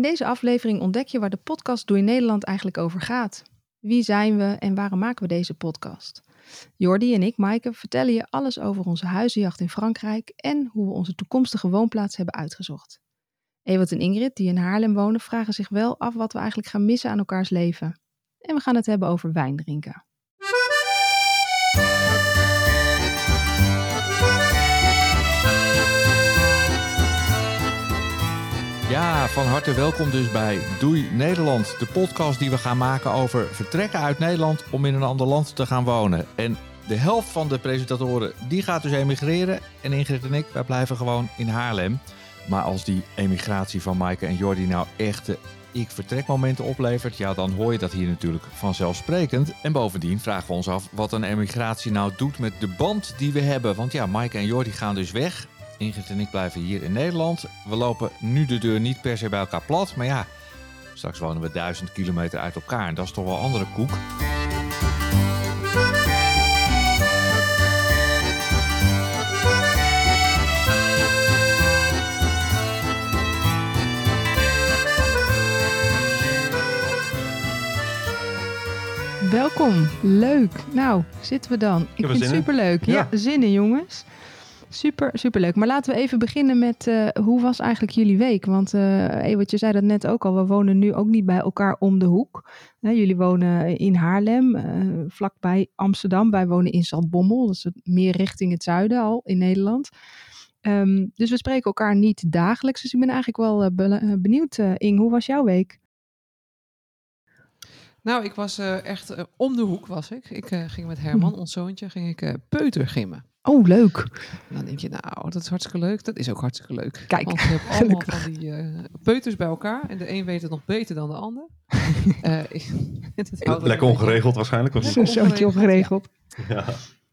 In deze aflevering ontdek je waar de podcast Doe in Nederland eigenlijk over gaat. Wie zijn we en waarom maken we deze podcast? Jordi en ik, Maaike, vertellen je alles over onze huizenjacht in Frankrijk en hoe we onze toekomstige woonplaats hebben uitgezocht. Ewart en Ingrid, die in Haarlem wonen, vragen zich wel af wat we eigenlijk gaan missen aan elkaars leven. En we gaan het hebben over wijn drinken. Ja, van harte welkom dus bij Doei Nederland, de podcast die we gaan maken over vertrekken uit Nederland om in een ander land te gaan wonen. En de helft van de presentatoren die gaat dus emigreren en Ingrid en ik, wij blijven gewoon in Haarlem. Maar als die emigratie van Maaike en Jordi nou echte ik vertrekmomenten oplevert, ja dan hoor je dat hier natuurlijk vanzelfsprekend. En bovendien vragen we ons af wat een emigratie nou doet met de band die we hebben. Want ja, Maaike en Jordi gaan dus weg Ingrid en ik blijven hier in Nederland. We lopen nu de deur niet per se bij elkaar plat. Maar ja, straks wonen we duizend kilometer uit elkaar. En dat is toch wel andere koek. Welkom, leuk. Nou, zitten we dan. Ik vind het superleuk. Ja. ja, zin in jongens. Super, super leuk. Maar laten we even beginnen met uh, hoe was eigenlijk jullie week? Want uh, je zei dat net ook al, we wonen nu ook niet bij elkaar om de hoek. jullie wonen in Haarlem, uh, vlakbij Amsterdam. Wij wonen in Zaltbommel, dat is meer richting het zuiden al in Nederland. Um, dus we spreken elkaar niet dagelijks. Dus ik ben eigenlijk wel benieuwd, Ing, hoe was jouw week? Nou, ik was echt om de hoek was ik. Ik ging met Herman, hm. ons zoontje, ging ik peutergimmen. Oh, leuk. En dan denk je, nou, dat is hartstikke leuk. Dat is ook hartstikke leuk. Kijk, Want je hebt allemaal van die uh, peuters bij elkaar. En de een weet het nog beter dan de ander. uh, Lekker ongeregeld waarschijnlijk. Of Zo'n zootje ongeregeld. Ja.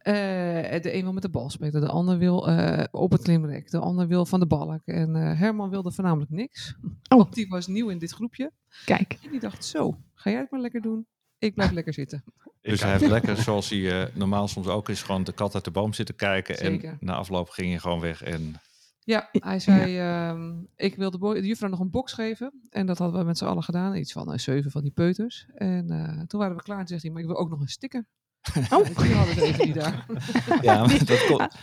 Uh, de een wil met de bal spelen, de ander wil op het klimrek, de ander wil van de balk. En Herman wilde voornamelijk niks. Oh. Want die was nieuw in dit groepje. Kijk. En die dacht, zo, ga jij het maar lekker doen. Ik blijf lekker zitten. Dus hij heeft lekker, zoals hij uh, normaal soms ook is, gewoon de kat uit de boom zitten kijken. En na afloop ging je gewoon weg en... Ja, hij zei, ja. Uh, ik wil de, de juffrouw nog een box geven. En dat hadden we met z'n allen gedaan. Iets van uh, zeven van die peuters. En uh, toen waren we klaar en zegt hij, maar ik wil ook nog een sticker. Oh. die hadden we even die daar. Ja, maar dat komt.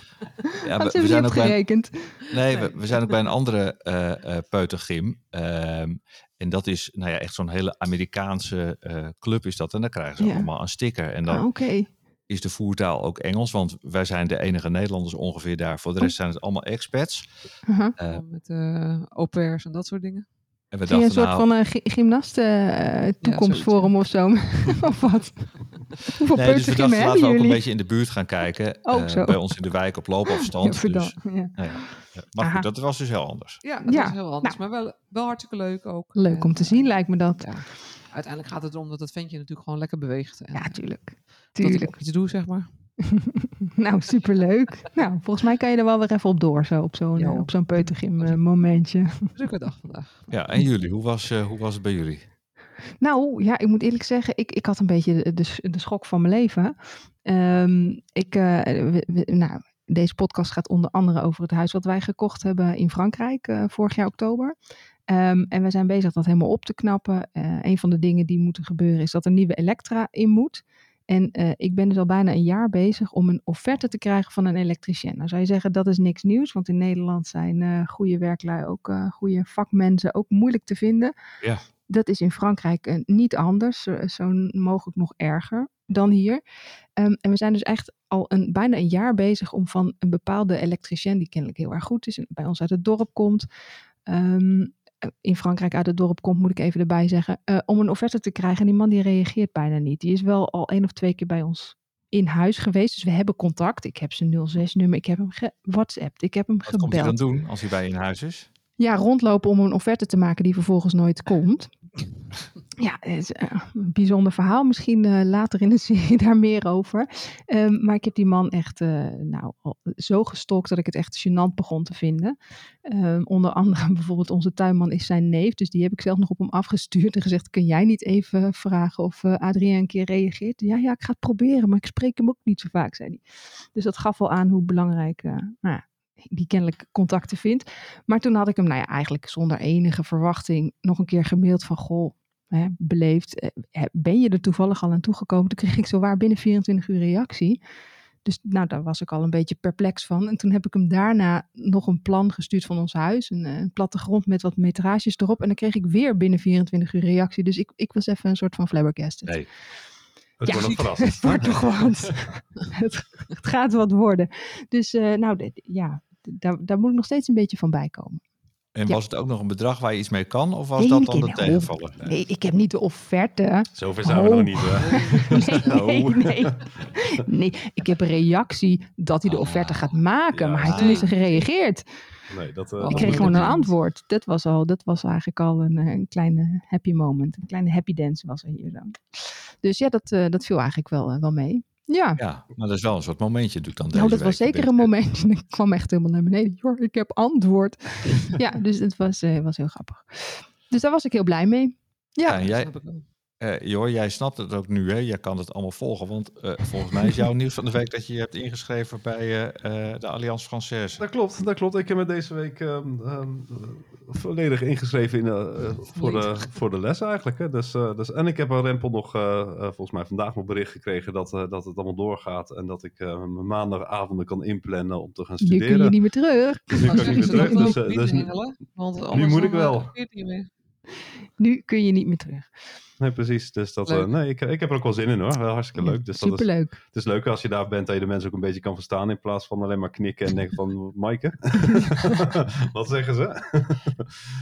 Ja, we, we zijn ook gerekend. Bij, nee, we, we, zijn ook bij een andere uh, peutergym. Um, en dat is nou ja, echt zo'n hele Amerikaanse uh, club is dat. En dan krijgen ze allemaal een sticker. En dan ah, is de voertaal ook Engels. Want wij zijn de enige Nederlanders ongeveer daar. Voor de rest oh. zijn het allemaal expats. Uh -huh. uh, met uh, au pairs en dat soort dingen. En we dachten, een soort nou, van een gymnasten toekomstforum ja, of zo. of wat? Hoeveel nee, dus we dachten, laten we ook een beetje in de buurt gaan kijken. Oh, bij ons in de wijk op loopafstand. Ja, dus, ja. Nou maar goed, dat was dus heel anders. Ja, dat was heel anders. Nou. maar wel, wel hartstikke leuk ook. Leuk om te zien, lijkt me dat. Uiteindelijk gaat het erom dat het ventje natuurlijk gewoon lekker beweegt. En, ja, tuurlijk. tuurlijk. Dat ik iets doe, zeg maar. nou, superleuk. nou, volgens mij kan je er wel weer even op door, zo op zo'n op zo'n peutergym uh, momentje. Drukke dag vandaag. Ja, en jullie, hoe was, uh, hoe was het bij jullie? Nou, ja, ik moet eerlijk zeggen, ik, ik had een beetje de, de, de schok van mijn leven. Um, ik, uh, we, nou, deze podcast gaat onder andere over het huis wat wij gekocht hebben in Frankrijk uh, vorig jaar oktober. Um, en we zijn bezig dat helemaal op te knappen. Uh, een van de dingen die moeten gebeuren is dat er nieuwe Elektra in moet. En uh, ik ben dus al bijna een jaar bezig om een offerte te krijgen van een elektricien. Nou zou je zeggen, dat is niks nieuws, want in Nederland zijn uh, goede werklui, ook uh, goede vakmensen, ook moeilijk te vinden. Ja. Dat is in Frankrijk niet anders, zo, zo, mogelijk nog erger dan hier. Um, en we zijn dus echt al een, bijna een jaar bezig om van een bepaalde elektricien, die kennelijk heel erg goed is en bij ons uit het dorp komt, um, in Frankrijk uit het dorp komt, moet ik even erbij zeggen, uh, om een offerte te krijgen. En die man die reageert bijna niet. Die is wel al één of twee keer bij ons in huis geweest. Dus we hebben contact. Ik heb zijn 06-nummer, ik heb hem ge-WhatsApp, ik heb hem Wat gebeld. Wat komt hij dan doen als hij bij je in huis is? Ja, rondlopen om een offerte te maken die vervolgens nooit komt. Ja, is eh, een bijzonder verhaal. Misschien uh, later in de serie daar meer over. Um, maar ik heb die man echt uh, nou, zo gestokt dat ik het echt gênant begon te vinden. Um, onder andere bijvoorbeeld onze tuinman is zijn neef. Dus die heb ik zelf nog op hem afgestuurd en gezegd... kun jij niet even vragen of Adrien een keer reageert? Ja, ja, ik ga het proberen, maar ik spreek hem ook niet zo vaak, zei hij. Dus dat gaf wel aan hoe belangrijk nou die kennelijk contacten vindt. Maar toen had ik hem, nou ja, eigenlijk zonder enige verwachting nog een keer gemaild van, goh, beleefd, eh, ben je er toevallig al aan toegekomen? Toen kreeg ik zo waar binnen 24 uur reactie. Dus nou, daar was ik al een beetje perplex van. En toen heb ik hem daarna nog een plan gestuurd van ons huis. Een, een plattegrond met wat metrages erop. En dan kreeg ik weer binnen 24 uur reactie. Dus ik, ik was even een soort van flabbergasted. Nee. Het Ja, wordt nog verrassend. Het wordt toch wat. het, het gaat wat worden. Dus eh, nou, dit- ja, daar, daar moet ik nog steeds een beetje van bijkomen. En Ja. was het ook nog een bedrag waar je iets mee kan? Of was Nee, dat dan de tegenvaller? Nee, ik heb niet de offerte. Zover zijn we nog Oh. niet. hè? Nee, nee, Oh. nee. Nee, ik heb een reactie dat hij de Ah, offerte gaat maken. ja. maar hij heeft tenminste gereageerd. Nee, dat, eh, Ik dat kreeg gewoon een antwoord. Dat was, al, dat was eigenlijk al een, eh, een kleine happy moment. Een kleine happy dance was er hier dan. Dus ja, dat, eh, dat viel eigenlijk wel, wel mee. Ja, Ja, maar dat is wel een soort momentje, doe ik dan deze nou dat week was zeker een momentje. Ik kwam echt helemaal naar beneden. Jor, ik heb antwoord. ja, dus het was, eh, was heel grappig. Dus daar was ik heel blij mee. Ja, Ja, en jij, Eh Jor, jij snapt het ook nu, hè? Jij kan het allemaal volgen. Want eh, volgens mij is jouw nieuws van de week dat je je hebt ingeschreven bij eh, eh, de Alliance Française. Dat klopt, dat klopt. Ik heb me deze week ehm, ehm, eh, volledig ingeschreven in, voor, de, voor de les eigenlijk. Hè. Dus, eh, dus, en ik heb aan Rempel nog, volgens mij vandaag nog bericht gekregen dat, eh, dat het allemaal doorgaat. En dat ik eh, mijn maandagavonden kan inplannen om te gaan nu studeren. kun je niet meer terug. Dus nu kan ik niet meer terug. Dus, dus, anders moet ik wel. je. Nu kun je niet meer terug. Nee, precies. Dus dat, eh, nee, ik, ik heb er ook wel zin in hoor. Wel hartstikke leuk. Dus dat is, Superleuk. het is leuk als je daar bent dat je de mensen ook een beetje kan verstaan. In plaats van alleen maar knikken en denken van, Maaike, wat zeggen ze?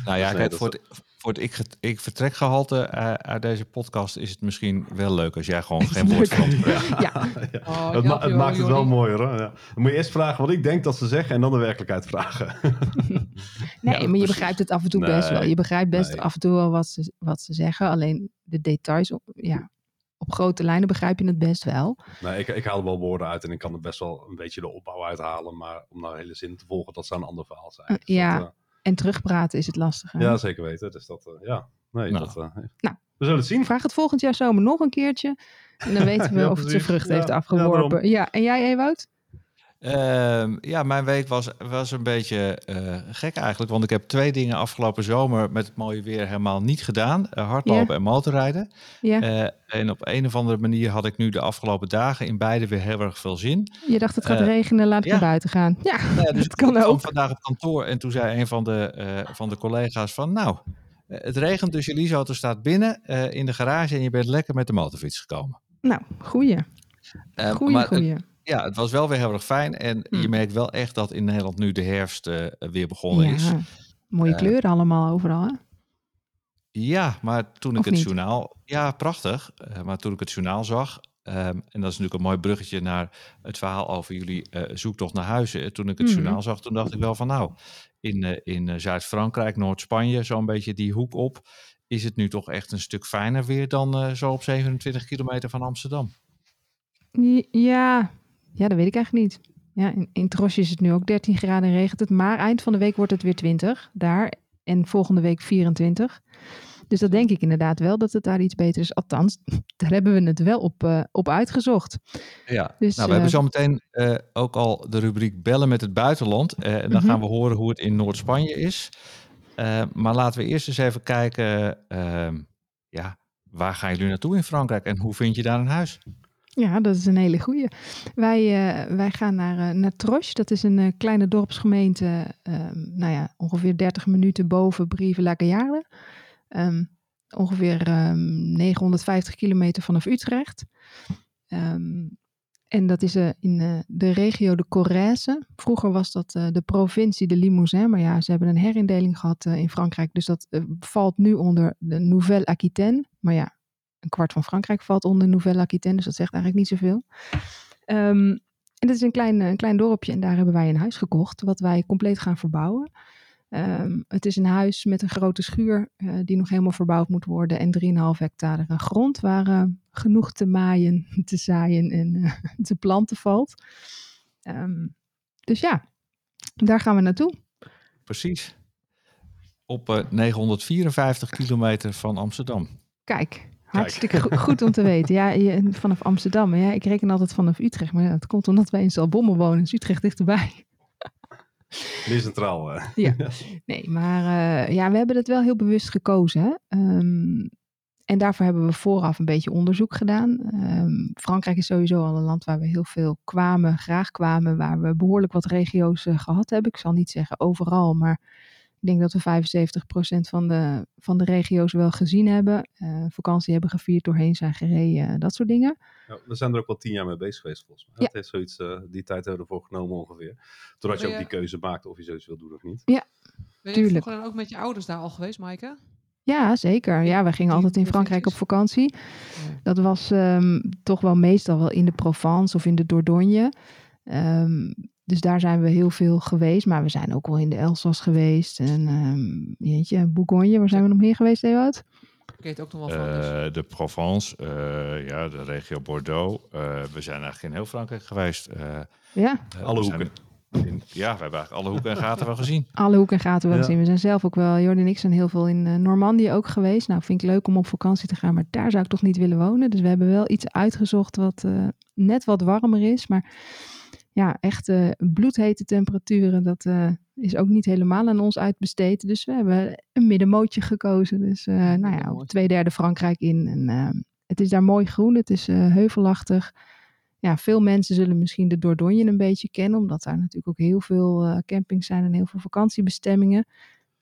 Nou ja, nee, kijk, voor het, voor het ik, ik vertrekgehalte eh, uit deze podcast is het misschien wel leuk als jij gewoon geen woord van. Ja, Oh, het, ma- het maakt het wel mooier hoor. Ja. Dan moet je eerst vragen wat ik denk dat ze zeggen en dan de werkelijkheid vragen. Nee, Ja, maar je begrijpt het af en toe Nee, best wel. Je begrijpt best nee. af en toe wel wat ze, wat ze zeggen. Alleen de details, op, ja, op grote lijnen begrijp je het best wel. nee, ik, ik haal er wel woorden uit en ik kan er best wel een beetje de opbouw uithalen. Maar om nou hele zin te volgen, dat zou een ander verhaal zijn. Eh, Dus ja. dat, En terugpraten is het lastige. ja, zeker weten. Dus dat, eh, ja. Nee, Nou. dat, eh, Nou. We zullen het zien. Vraag het volgend jaar zomer nog een keertje. En dan weten we Ja, of het zijn vrucht Ja, heeft ja, afgeworpen. daarom. Ja, en jij, Ewout? Ehm, ja, mijn week was, was een beetje eh, gek eigenlijk. Want ik heb twee dingen afgelopen zomer met het mooie weer helemaal niet gedaan. Eh, hardlopen en motorrijden. Eh, en op een of andere manier had ik nu de afgelopen dagen in beide weer heel erg veel zin. je dacht het gaat regenen, laat ik ja. naar buiten gaan. Ja, ja, dus dat kan ik kwam ook. vandaag op kantoor en toen zei een van de, van de collega's van... Nou, het regent dus je leaseauto staat binnen in de garage en je bent lekker met de motorfiets gekomen. Nou, goeie. Goeie, goeie. Ja, het was wel weer heel erg fijn. En Hm. je merkt wel echt dat in Nederland nu de herfst eh, weer begonnen is. Mooie Eh, kleuren allemaal overal, hè? Ja, maar toen ik het niet? journaal... Ja, prachtig. Eh, maar toen ik het journaal zag... ehm, en dat is natuurlijk een mooi bruggetje naar het verhaal over jullie zoektocht naar huizen. Toen ik het Mhm. journaal zag, toen dacht ik wel van nou... In, in Zuid-Frankrijk, Noord-Spanje, zo'n beetje die hoek op... is het nu toch echt een stuk fijner weer dan zo op 27 kilometer van Amsterdam. Ja, ja, dat weet ik eigenlijk niet. Ja, in, in Trosje is het nu ook 13 graden en regent het. Maar eind van de week wordt het weer 20 daar. En volgende week 24. Dus dat denk ik inderdaad wel dat het daar iets beter is. Althans, daar hebben we het wel op, eh, op uitgezocht. Ja, Dus, nou, we hebben eh, zo meteen eh, ook al de rubriek bellen met het buitenland. En dan Mhm. gaan we horen hoe het in Noord-Spanje is. Maar laten we eerst eens even kijken, ehm, ja, waar gaan jullie naartoe in Frankrijk en hoe vind je daar een huis? Ja, dat is een hele goeie. Wij, eh, wij gaan naar, eh naar. Dat is een eh, kleine dorpsgemeente. ehm, nou ja, ongeveer 30 minuten boven Brive-la-Gaillarde. Ehm, ongeveer ehm, 950 kilometer vanaf Utrecht. En dat is in de regio de Corrèze. Vroeger was dat de provincie de Limousin. Maar ja, ze hebben een herindeling gehad eh, in Frankrijk. Dus dat valt nu onder de Nouvelle-Aquitaine. Maar ja, een kwart van Frankrijk valt onder Nouvelle-Aquitaine, dus dat zegt eigenlijk niet zoveel. Ehm, en dat is een klein, een klein dorpje en daar hebben wij een huis gekocht, wat wij compleet gaan verbouwen. Ehm, het is een huis met een grote schuur eh, die nog helemaal verbouwd moet worden en 3,5 hectare aan grond waar eh, genoeg te maaien, te zaaien en eh, te planten valt. Ehm, dus ja, daar gaan we naartoe. Precies. Op eh, 954 kilometer van Amsterdam. Kijk, hartstikke go- goed om te weten. Ja, je, vanaf Amsterdam. Ja, ik reken altijd vanaf Utrecht. Maar ja, dat komt omdat wij in Zalbommel wonen. Dus Utrecht dichterbij. Meer centraal. hè. Ja. Nee, maar eh, ja, we hebben het wel heel bewust gekozen. Ehm, en daarvoor hebben we vooraf een beetje onderzoek gedaan. Ehm, Frankrijk is sowieso al een land waar we heel veel kwamen, graag kwamen, waar we behoorlijk wat regio's eh, gehad hebben. Ik zal niet zeggen overal, maar ik denk dat we 75% van de, van de regio's wel gezien hebben. Eh, vakantie hebben gevierd, doorheen zijn gereden, dat soort dingen. Ja, we zijn er ook wel tien jaar mee bezig geweest volgens mij. Ja. Het heeft zoiets, eh, die tijd hebben we ervoor genomen ongeveer. Totdat je ook die keuze maakte of je zoiets wil doen of niet. Ben je Tuurlijk. vroeger dan ook met je ouders daar al geweest, Maaike? Ja, zeker. Ja, we gingen altijd in Frankrijk op vakantie. Dat was ehm, toch wel meestal wel in de Provence of in de Dordogne. Ehm, dus daar zijn we heel veel geweest. Maar we zijn ook wel in de Elzas geweest. En um, jeetje, Bourgogne, waar zijn we nog meer geweest, Ewout? Ik weet ook nog wel van. dus. Eh, de Provence, eh, ja, de regio Bordeaux. Eh, we zijn eigenlijk in heel Frankrijk geweest. Eh, Ja, Alle hoeken. in- ja, we hebben eigenlijk alle hoeken en gaten wel gezien. alle hoeken en gaten wel Ja. gezien. We zijn zelf ook wel, Jordi en ik zijn heel veel in eh, Normandië ook geweest. Nou, vind ik leuk om op vakantie te gaan, maar daar zou ik toch niet willen wonen. Dus we hebben wel iets uitgezocht wat eh, net wat warmer is. Maar ja, echt eh, bloedhete temperaturen, dat eh, is ook niet helemaal aan ons uitbesteed. Dus we hebben een middenmootje gekozen. Dus eh, nou ja, op twee derde Frankrijk in. En eh, het is daar mooi groen, het is heuvelachtig. Ja, veel mensen zullen misschien de Dordogne een beetje kennen, omdat daar natuurlijk ook heel veel campings zijn en heel veel vakantiebestemmingen.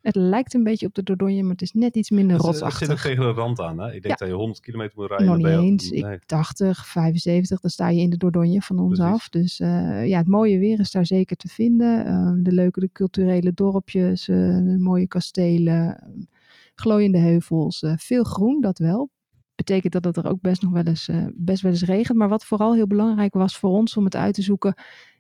Het lijkt een beetje op de Dordogne, maar het is net iets minder Het, het zit ook rotsachtig. tegen de rand aan. Hè? Ik denk Ja. dat je 100 kilometer moet rijden. Nog niet eens. Ik Nee. 80, 75, dan sta je in de Dordogne van ons Precies. af. Dus eh, ja, het mooie weer is daar zeker te vinden. Ehm, de leuke, de culturele dorpjes, eh, mooie kastelen, ehm, glooiende heuvels. eh, veel groen, dat wel. Betekent dat het er ook best nog wel eens, best wel eens regent. Maar wat vooral heel belangrijk was voor ons om het uit te zoeken,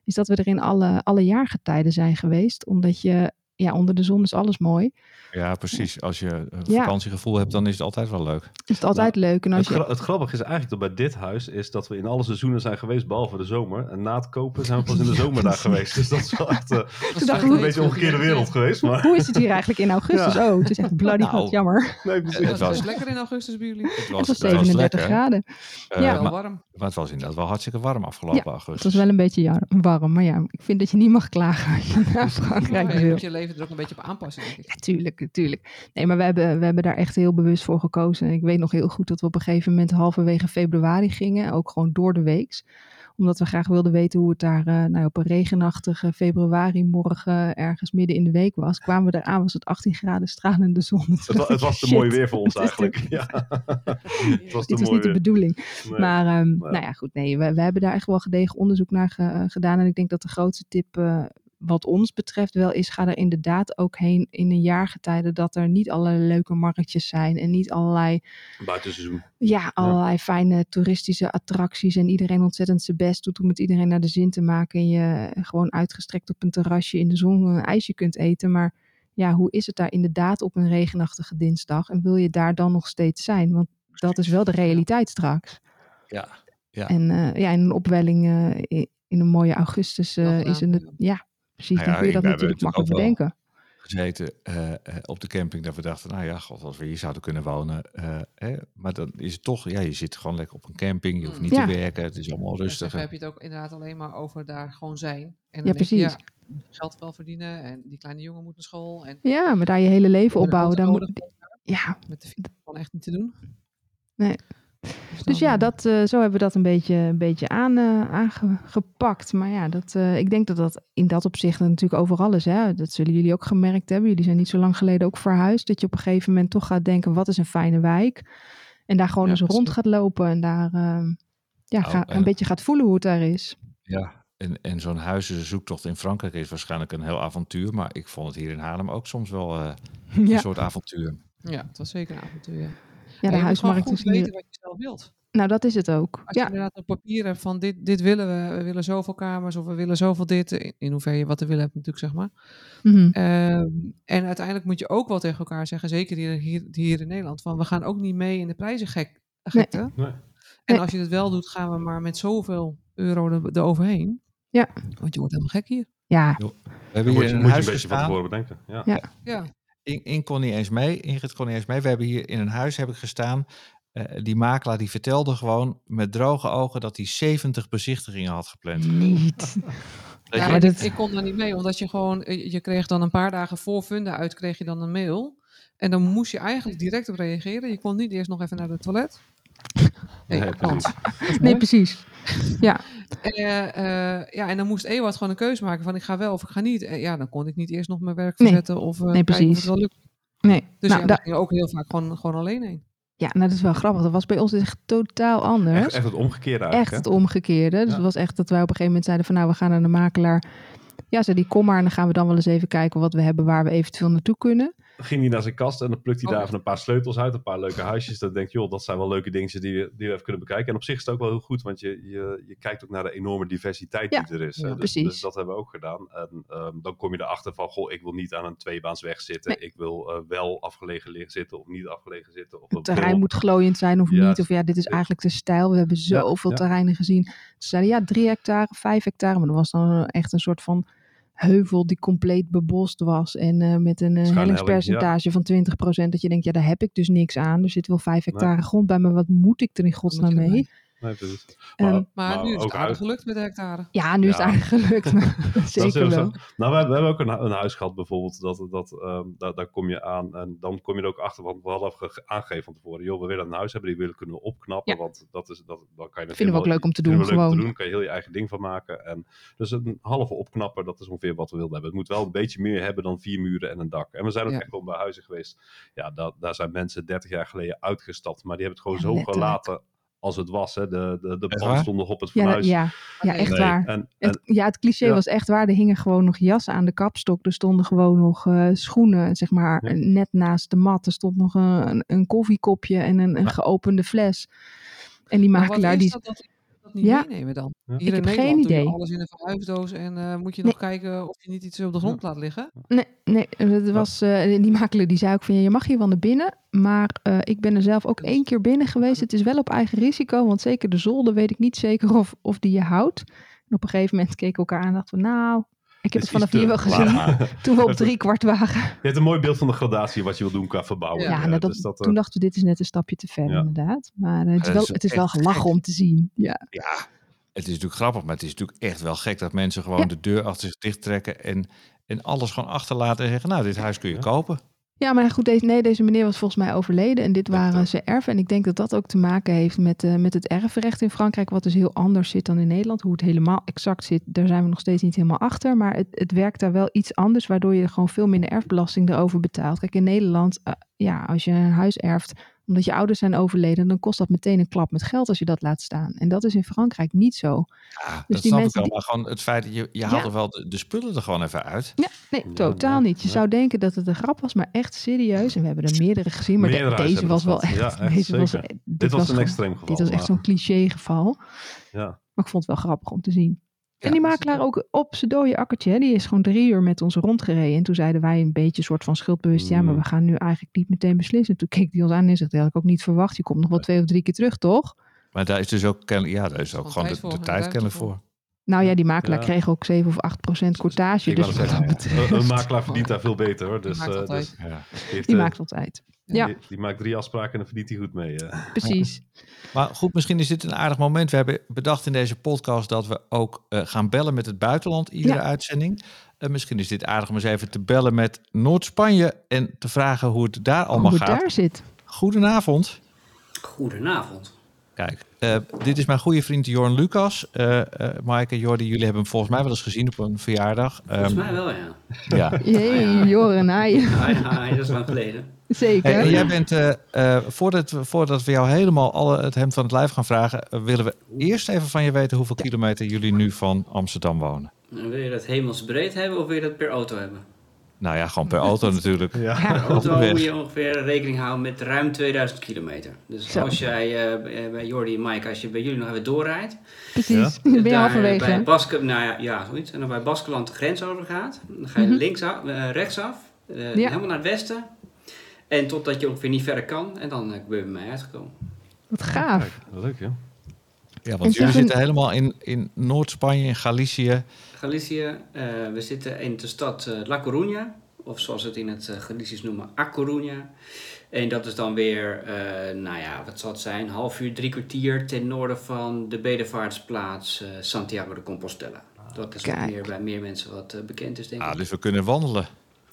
is dat we er in alle, alle jaargetijden zijn geweest. Omdat je, ja, onder de zon is alles mooi. Ja, precies. Als je een Ja. vakantiegevoel hebt, dan is het altijd wel leuk. Is het altijd leuk. En Het, als je, gra- het grappige is eigenlijk dat bij dit huis is dat we in alle seizoenen zijn geweest, behalve de zomer. En na het kopen zijn we pas in de zomer daar geweest. Dus dat is wel echt eh, Dat is dacht echt ik, een beetje een omgekeerde wereld geweest. Maar hoe is het hier eigenlijk in augustus? Ja. Oh, het is echt bloody Nou, hot, jammer. nee, Het precies. Het was- was lekker in augustus bij jullie. Het Het was, was het was 37 lekker. graden. Eh, Ja. Wel warm. maar het was inderdaad wel hartstikke warm afgelopen augustus. Het was wel een beetje warm, maar ja, ik vind dat je niet mag klagen als je naar Frankrijk je wil. je leven er ook een beetje op aanpassen, denk ik. Ja, tuurlijk, tuurlijk. Nee, maar we hebben, we hebben daar echt heel bewust voor gekozen. Ik weet nog heel goed dat we op een gegeven moment halverwege februari gingen, ook gewoon door de weeks. Omdat we graag wilden weten hoe het daar eh, nou, op een regenachtige februari morgen ergens midden in de week was. Kwamen we eraan, was het 18 graden stralende zon. Het, wa- het was te Shit. mooi weer voor ons Het is te- eigenlijk. Ja. het was te Dit was mooi niet de bedoeling. Nee. Maar ehm, Ja. nou ja, goed, nee, we, we hebben daar echt wel gedegen onderzoek naar ge- gedaan. En ik denk dat de grootste tip eh, wat ons betreft wel is, ga er inderdaad ook heen in een jaargetijde dat er niet allerlei leuke marktjes zijn en niet allerlei, Buitenseizoen. ja, allerlei fijne toeristische attracties en iedereen ontzettend zijn best doet om het iedereen naar de zin te maken en je gewoon uitgestrekt op een terrasje in de zon een ijsje kunt eten. Maar ja, hoe is het daar inderdaad op een regenachtige dinsdag en wil je daar dan nog steeds zijn? Want dat is wel de realiteit straks. Ja. Ja. En eh, ja, in een opwelling eh, in, in een mooie augustus Wel is het, ja. Ja, precies. Nou dan ja, kun je dat natuurlijk makkelijk bedenken. gezeten eh, eh, op de camping dat we dachten, nou ja, god, als we hier zouden kunnen wonen. eh, hè, maar dan is het toch, ja, je zit gewoon lekker op een camping, je hoeft niet Ja. te werken, het is allemaal Dus rustig. dan heb je het ook inderdaad alleen maar over daar gewoon zijn. En dan Ja, je, precies. ja, je geld wel verdienen en die kleine jongen moet naar school. En Ja, maar daar je hele leven opbouwen, dan moet, ja, met de fiets is gewoon echt niet te doen. Nee. Dus, Dus ja, dat, eh, zo hebben we dat een beetje, een beetje aan, eh, aangepakt. Maar ja, dat, eh, ik denk dat dat in dat opzicht natuurlijk overal is. Hè? Dat zullen jullie ook gemerkt hebben. Jullie zijn niet zo lang geleden ook verhuisd. Dat je op een gegeven moment toch gaat denken, wat is een fijne wijk? En daar gewoon Ja, eens rond gaat lopen. En daar eh, ja, ga- en- een beetje gaat voelen hoe het daar is. Ja, en, en zo'n huizenzoektocht in Frankrijk is waarschijnlijk een heel avontuur. Maar ik vond het hier in Haarlem ook soms wel eh, een Ja, soort avontuur. Ja, het was zeker een avontuur. Ja. Ja de huismarkt is weten wat je zelf wilt. Nou, dat is het ook. Als je Ja, inderdaad op papier hebt van dit, dit willen we, we willen zoveel kamers of we willen zoveel dit, in, in hoeverre je wat te willen hebt natuurlijk, zeg maar. mhm. Ehm, en uiteindelijk moet je ook wel tegen elkaar zeggen, zeker hier, hier, hier in Nederland, van we gaan ook niet mee in de prijzen gek, gekte. Nee. En als je het wel doet, gaan we maar met zoveel euro er, eroverheen. Ja. Want je wordt helemaal gek hier. ja, We hebben moet hier je, in moet een je een beetje van tevoren bedenken. Ja. Ja. Ja, In, in kon niet eens mee, Ingrid kon niet eens mee. We hebben hier in een huis heb ik gestaan. eh, die makelaar die vertelde gewoon met droge ogen dat hij 70 bezichtigingen had gepland. niet. Ja, maar ik, kon daar niet mee, omdat je gewoon, eh, je kreeg dan een paar dagen voor Funda uit, kreeg je dan een mail. En dan moest je eigenlijk direct op reageren. Je kon niet eerst nog even naar het toilet. Nee, Nee. Nee, precies. Ja, Eh, eh, ja, en dan moest Ewart gewoon een keuze maken van ik ga wel of ik ga niet. En ja, dan kon ik niet eerst nog mijn werk Nee. verzetten of eh, Nee, kijken of precies. het wel lukt. nee. Dus nou, ja, da- daar ging ook heel vaak gewoon, gewoon alleen heen. ja, nou, dat is wel grappig. Dat was bij ons echt totaal anders. Echt, echt het omgekeerde echt eigenlijk. het omgekeerde. Dus Ja. het was echt dat wij op een gegeven moment zeiden van nou, we gaan naar de makelaar. Ja, zei die kom maar en dan gaan we dan wel eens even kijken wat we hebben waar we eventueel naartoe kunnen. Ging hij naar zijn kast en dan plukt hij Oh, daar even een paar sleutels uit, een paar leuke huisjes. Dan denk je, joh, dat zijn wel leuke dingetjes die we, die we even kunnen bekijken. En op zich is het ook wel heel goed, want je, je, je kijkt ook naar de enorme diversiteit Ja, die er is. ja, dus, precies. dus dat hebben we ook gedaan. En ehm, dan kom je erachter van, goh, ik wil niet aan een tweebaansweg zitten. Ik wil eh, wel afgelegen zitten of niet afgelegen zitten. Of Het terrein moet glooiend zijn of Ja, niet. Of ja, dit is eigenlijk de stijl. We hebben zoveel ja. terreinen gezien. Ze zeiden ja, drie hectare, vijf hectare. Maar dat was dan echt een soort van heuvel die compleet bebost was. En eh, met een eh, hellingspercentage van 20%. Dat je denkt, ja, daar heb ik dus niks aan. Er zit wel vijf hectare grond bij, maar wat moet ik er in godsnaam mee? Nee, precies. Ehm, Maar- Maar, nu is het aardig uit- gelukt met de hectare. Ja, nu is het eigenlijk gelukt. Dat Zeker wel. Nou, we, hebben- we hebben ook een, hu- een huis gehad bijvoorbeeld, dat, dat, ehm, daar, daar kom je aan en dan kom je er ook achter, want we hadden ge- aangegeven van tevoren, joh, we willen een huis hebben, die willen kunnen we opknappen, Ja. want dat is, dat, dan kan je het Vinden we ook leuk om te vinden doen, leuk om te gewoon. doen, kan je heel je eigen ding van maken. En dus een halve opknapper, dat is ongeveer wat we wilden hebben. Het moet wel een beetje meer hebben dan vier muren en een dak. En we zijn ook Ja. echt wel bij huizen geweest, ja, daar, daar zijn mensen 30 jaar geleden uitgestapt, maar die hebben het gewoon Ja, zo letterlijk. gelaten als het was. Hè. De, de, de waar? stond nog op het Ja, fornuis. ja, ja, echt Nee, waar. En, en, Het, ja, het cliché Ja. was echt waar. Er hingen gewoon nog jassen aan de kapstok. Er stonden gewoon nog eh, schoenen, zeg maar, Ja. net naast de mat. Er stond nog een, een, koffiekopje en een, een geopende fles. En die makelaar is die... dat, dat die dat niet Ja. meenemen dan? Ja. Hier Ik in heb geen Nederland doe je idee. alles in een verhuisdoos en eh, moet je Nee. nog kijken of je niet iets op de grond laat liggen. Nee, nee het was, eh, die makelaar die zei ook van je mag hier wel naar binnen. Maar eh, ik ben er zelf ook één keer binnen geweest. Het is wel op eigen risico. Want zeker de zolder weet ik niet zeker of, of die je houdt. En op een gegeven moment keken we elkaar aan en dachten we nou... Ik heb het vanaf hier wel gezien. Toen we op drie kwart waren. Je hebt een mooi beeld van de gradatie wat je wil doen qua verbouwen. Ja, nou, dat, dus dat, eh, toen dachten we, dit is net een stapje te ver, Ja. inderdaad. Maar eh, het, is wel, het is wel gelachen om te zien. Ja. Ja, het is natuurlijk grappig, maar het is natuurlijk echt wel gek dat mensen gewoon Ja. de deur achter zich dicht trekken en, en alles gewoon achterlaten en zeggen, nou, dit huis kun je Ja. kopen. Ja, maar goed, deze, nee, deze meneer was volgens mij overleden. En dit waren zijn erven. En ik denk dat dat ook te maken heeft met, eh, met het erfrecht in Frankrijk. Wat dus heel anders zit dan in Nederland. Hoe het helemaal exact zit, daar zijn we nog steeds niet helemaal achter. Maar het, het werkt daar wel iets anders. Waardoor je gewoon veel minder erfbelasting erover betaalt. Kijk, in Nederland, eh, ja, als je een huis erft omdat je ouders zijn overleden, dan kost dat meteen een klap met geld als je dat laat staan. En dat is in Frankrijk niet zo. Ja, Dus dat die snap mensen ik wel, die- maar gewoon het feit dat je, je haalt Ja. er wel de, de spullen er gewoon even uit. Ja, nee, Ja, totaal niet. Je zou denken dat het een grap was, maar echt serieus. En we hebben er meerdere gezien, maar Meerdere deze was wel echt. deze was, dit, dit was een extreem geval. Dit was echt zo'n cliché geval. Ja. Maar ik vond het wel grappig om te zien. Ja, en die makelaar ook op zijn dode akkertje, hè, die is gewoon drie uur met ons rondgereden. En toen zeiden wij een beetje soort van schuldbewust, ja, maar Mm. we gaan nu eigenlijk niet meteen beslissen. Toen keek hij ons aan en zegt, dat had ik ook niet verwacht. Je komt nog wel twee of drie keer terug, toch? Maar daar is dus ook, ja, daar is Gewoon ook gewoon de, tijd kennelijk voor. Nou ja, die makelaar Ja. kreeg ook 7 of 8 procent cortage. Ik Dus wat dat betreft, Een, makelaar verdient daar veel beter hoor. Dus, maakt eh, altijd. dus Ja. die, heeft, die eh, maakt altijd. Ja, die, die maakt drie afspraken en dan verdient hij goed mee. precies. Maar goed, misschien is dit een aardig moment. We hebben bedacht in deze podcast dat we ook eh, gaan bellen met het buitenland, iedere Ja. uitzending. Eh, misschien is dit aardig om eens even te bellen met Noord-Spanje en te vragen hoe het daar allemaal Hoe het gaat. daar zit. Goedenavond. Goedenavond. Kijk, eh, dit is mijn goede vriend Jorn Lucas. Eh eh Maaike en Jordi, jullie hebben hem volgens mij wel eens gezien op een verjaardag. Volgens Ehm, mij wel, ja. ja. Jee, Joren, hi. Hi, hi, dat is lang geleden. Zeker. Hey, en jij bent, eh, eh, voordat, we, voordat we jou helemaal alle, het hemd van het lijf gaan vragen, willen we eerst even van je weten hoeveel kilometer jullie nu van Amsterdam wonen. En wil je dat hemelsbreed hebben of wil je dat per auto hebben? Nou ja, gewoon per auto natuurlijk. Per Op auto moet je ongeveer rekening houden met ruim 2000 kilometer. Dus Zo. als jij eh, bij- bij Jordi en Mike, als je bij jullie nog even doorrijdt. Precies. Ben je halverwege? Bij Baske, nou ja, ja, zoiets. En dan bij Baskeland de grens overgaat. Dan ga je Mhm. linksaf, eh, rechtsaf, eh, Ja. helemaal naar het westen. En totdat je ongeveer niet verder kan. En dan eh, ben je bij mij uitgekomen. Wat gaaf. Kijk, leuk ja. Ja, want jullie zitten helemaal in, in Noord-Spanje, in Galicië. Galicië, eh, we zitten in de stad eh, La Coruña, of zoals we het in het uh, Galicisch noemen, A Coruña. En dat is dan weer, eh, nou ja, wat zal het zijn, half uur, drie kwartier ten noorden van de bedevaartsplaats eh, Santiago de Compostela. Dat is Kijk. meer bij meer mensen wat bekend is, denk Ah, ik. dus we kunnen wandelen.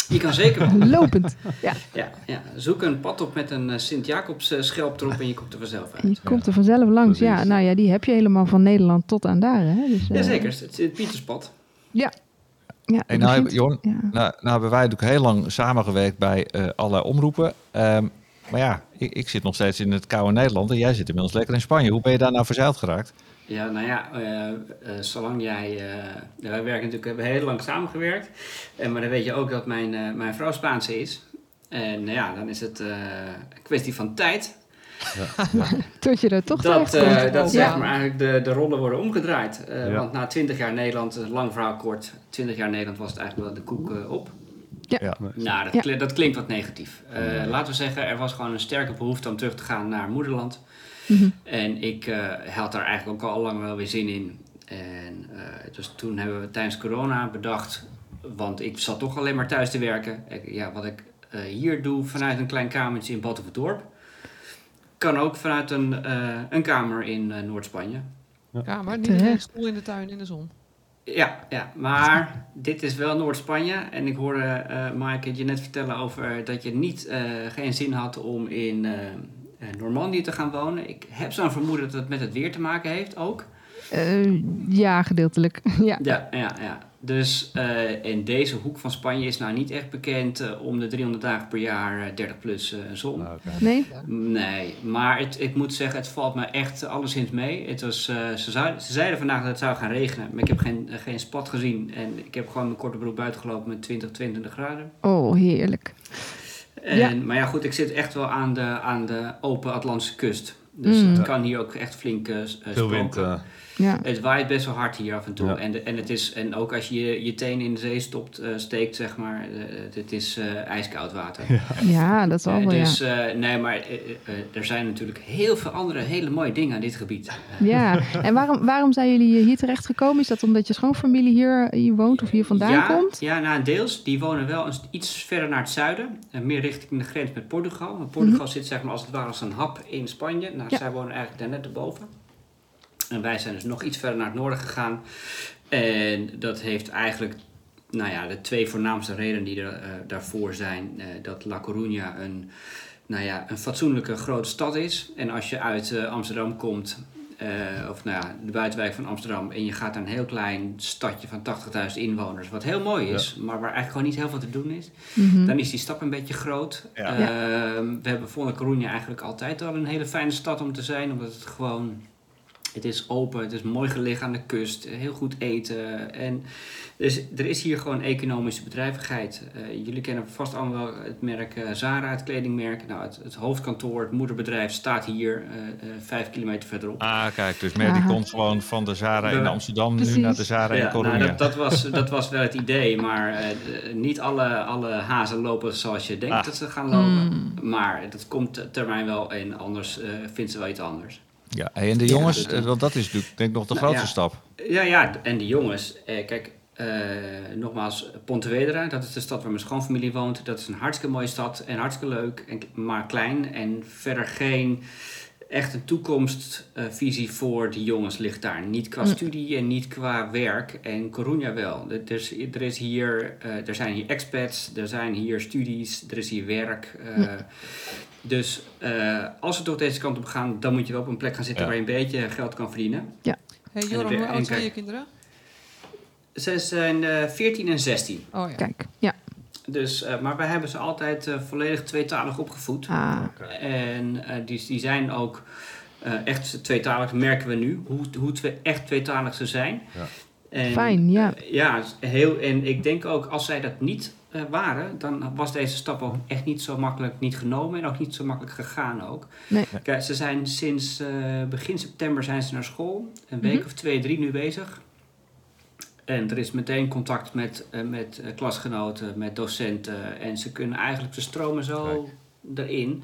Je kan zeker wel. Lopend. Ja, Ja, ja, zoek een pad op met een eh, Sint-Jacobs eh, schelp erop en je komt er vanzelf en je uit. komt er vanzelf langs. Ja, nou ja, die heb je helemaal van Nederland tot aan daar. Hè? Dus, eh, Jazeker, het is het Pieterspad. Ja, En het nou, begint- hebben- Jorn, ja. nou, nou hebben wij natuurlijk heel lang samengewerkt bij eh allerlei omroepen. Ehm, maar ja, ik, ik zit nog steeds in het koude Nederland en jij zit inmiddels lekker in Spanje. Hoe ben je daar nou verzeild geraakt? Ja, nou ja, eh, eh, zolang jij... eh, ja, wij werken natuurlijk, we hebben heel lang samengewerkt. En, maar dan weet je ook dat mijn, eh, mijn vrouw Spaanse is. En nou ja, dan is het eh, een kwestie van tijd. Tot je er toch dat terecht eh, dat Ja. zeg maar eigenlijk de, de rollen worden omgedraaid. Eh, Ja. Want na 20 jaar Nederland, lang verhaal kort, 20 jaar Nederland was het eigenlijk wel de koek op. Ja. Nou, dat, Ja. dat klinkt wat negatief. Eh, Laten we zeggen, er was gewoon een sterke behoefte om terug te gaan naar moederland. Mhm. En ik eh, had daar eigenlijk ook al lang wel weer zin in. En eh, dus toen hebben we tijdens corona bedacht, want ik zat toch alleen maar thuis te werken. Ik- ja, wat ik eh, hier doe vanuit een klein kamertje in Battenverdorp, kan ook vanuit een, eh, een kamer in Noord-Spanje. Ja, maar niet een stoel in de tuin in de zon. Ja, ja, maar dit is wel Noord-Spanje. En ik hoorde eh Maaike je net vertellen over dat je niet, eh, geen zin had om in Normandië te gaan wonen. Ik heb zo'n vermoeden dat het met het weer te maken heeft ook. Eh, ja, gedeeltelijk. ja. Ja, ja, ja. Dus eh, in deze hoek van Spanje is nou niet echt bekend eh, om de 300 dagen per jaar eh, 30 plus eh, zon. Nou. Nee? Nee, maar het, ik moet zeggen, het valt me echt alleszins mee. Het was, eh, ze, zou- ze zeiden vandaag dat het zou gaan regenen, maar ik heb geen, eh, geen spat gezien. En ik heb gewoon mijn korte broek buiten gelopen met 20, 22 graden. Oh, heerlijk. En, Ja. Maar ja, goed, ik zit echt wel aan de, aan de open Atlantische kust. Dus Mm. het kan hier ook echt flink s- Veel wind. spoken. Ja. Het waait best wel hard hier af en toe. Ja. En, de, en, het is, en ook als je je, je teen in de zee stopt, eh, steekt, zeg maar, eh, het is eh, ijskoud water. ja, dat Eh, wel, ja. dus eh, nee, maar er zijn natuurlijk heel veel andere hele mooie dingen aan dit gebied. Ja, en waarom, waarom zijn jullie hier terecht gekomen? Is dat omdat je schoonfamilie hier, hier woont of hier vandaan ja, komt? Ja, nou, deels. Die wonen wel een, iets verder naar het zuiden. En meer richting de grens met Portugal. Want Portugal zit zeg maar als het ware als een hap in Spanje. Nou, Mhm. Ja. zij wonen eigenlijk daar net erboven. En wij zijn dus nog iets verder naar het noorden gegaan. En dat heeft eigenlijk, nou ja, de twee voornaamste redenen die er eh, daarvoor zijn. eh, dat La Coruña een, nou ja, een fatsoenlijke grote stad is. En als je uit eh, Amsterdam komt, eh, of nou ja, de buitenwijk van Amsterdam, en je gaat naar een heel klein stadje van 80.000 inwoners, wat heel mooi is, maar waar eigenlijk gewoon niet heel veel te doen is, Mhm. dan is die stap een beetje groot. Ja. Ehm, we hebben vonden Coruña eigenlijk altijd al een hele fijne stad om te zijn, omdat het gewoon, het is open, het is mooi gelegen aan de kust, heel goed eten en dus er is hier gewoon economische bedrijvigheid. Eh, jullie kennen vast allemaal wel het merk eh, Zara, het kledingmerk. Nou, het, het hoofdkantoor, het moederbedrijf staat hier eh, eh, vijf kilometer verderop. Ah, kijk, dus Mer die komt gewoon van de Zara in Amsterdam Precies. nu naar de Zara in Ja, Coruña. nou, dat, dat, was, dat was wel het idee, maar eh, niet alle, alle hazen lopen zoals je denkt Ah. dat ze gaan lopen. Mm. Maar dat komt termijn wel en anders eh vindt ze wel iets anders. Ja, en de Ja, jongens, dat- want dat is natuurlijk denk ik nog de Nou, grootste stap. Ja, ja, en die jongens, eh, kijk, eh, nogmaals, Pontevedra, dat is de stad waar mijn schoonfamilie woont. Dat is een hartstikke mooie stad en hartstikke leuk, en, maar klein. En verder geen echt een toekomstvisie voor die jongens ligt daar. Niet qua Mm. studie en niet qua werk. En Coruña wel. Er, er is, er, is hier, eh, er zijn hier expats, er zijn hier studies, er is hier werk. eh, Mm. Dus eh, als we toch deze kant op gaan, dan moet je wel op een plek gaan zitten Ja. waar je een beetje geld kan verdienen. Hey En Joran, de- hoe oud zijn je kinderen? Ze zijn eh 14 en 16. Oh ja. Kijk, ja. Dus, eh, maar wij hebben ze altijd eh, volledig tweetalig opgevoed. Ah, En eh, die, die zijn ook eh, echt tweetalig, merken we nu, hoe, hoe twee, echt tweetalig ze zijn. Ja. En, Fijn, ja. ja, heel, en ik denk ook als zij dat niet eh, waren, dan was deze stap ook echt niet zo makkelijk niet genomen en ook niet zo makkelijk gegaan ook. Nee. Kijk, ze zijn sinds eh, begin september zijn ze naar school, een week Mhm. of twee, drie nu bezig. En er is meteen contact met, eh, met eh, klasgenoten, met docenten. En ze kunnen eigenlijk, ze stromen zo erin.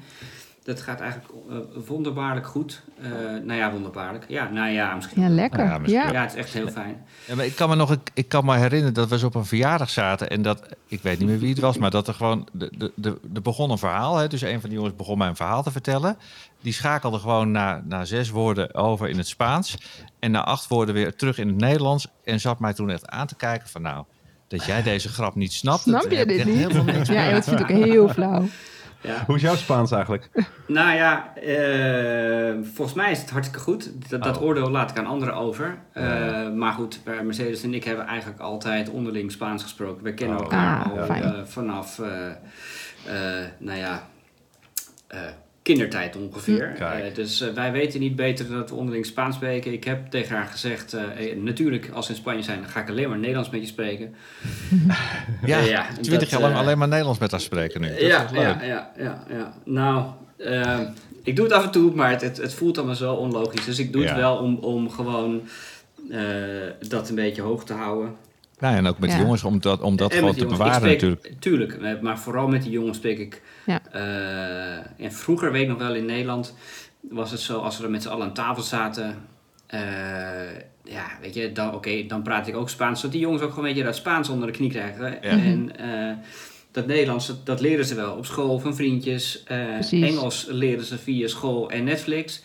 Dat gaat eigenlijk eh, wonderbaarlijk goed. Eh, nou ja, wonderbaarlijk. Ja, nou ja, misschien. Ja, lekker. Ja, Ja, misschien Ja, het is echt heel fijn. Ja, maar ik kan me nog, ik, ik kan me herinneren dat we eens op een verjaardag zaten en dat, ik weet niet meer wie het was, maar dat er gewoon, de, de, de, er begon een verhaal, hè, dus een van die jongens begon mij een verhaal te vertellen. Die schakelde gewoon na, na zes woorden over in het Spaans en na acht woorden weer terug in het Nederlands en zat mij toen echt aan te kijken van nou, dat jij deze grap niet snapt. Snap dat je dit niet? helemaal niks Ja, dat vind ik ook heel flauw. Ja. Hoe is jouw Spaans eigenlijk? Nou ja, eh, volgens mij is het hartstikke goed. Dat, dat Oh. oordeel laat ik aan anderen over. Eh, Ja. Maar goed, eh, Mercedes en ik hebben eigenlijk altijd onderling Spaans gesproken. We kennen Oh. elkaar Ah, al eh, vanaf, eh, eh, nou ja, eh, kindertijd ongeveer. Hm. Eh, dus eh, wij weten niet beter dat we onderling Spaans spreken. Ik heb tegen haar gezegd, eh, natuurlijk als we in Spanje zijn, dan ga ik alleen maar Nederlands met je spreken. Ja, ja, twintig jaar lang alleen maar Nederlands met haar spreken nu. Dat ja, ja, ja, ja, ja. Nou, eh, ik doe het af en toe, maar het, het, het voelt allemaal zo onlogisch. Dus ik doe Ja. het wel om, om gewoon dat een beetje hoog te houden. Nou, en ook met Ja. de jongens om dat, om dat En gewoon te jongens, bewaren spreek- natuurlijk. Tuurlijk, maar vooral met die jongens spreek ik. Ja. eh, en vroeger, weet ik nog wel, in Nederland was het zo, als we er met z'n allen aan tafel zaten. eh, ja, weet je, dan, oké, dan praat ik ook Spaans. Zodat die jongens ook gewoon een beetje dat Spaans onder de knie krijgen. En eh, dat Nederlands, dat, dat leren ze wel op school van vriendjes. Eh. Engels leren ze via school en Netflix.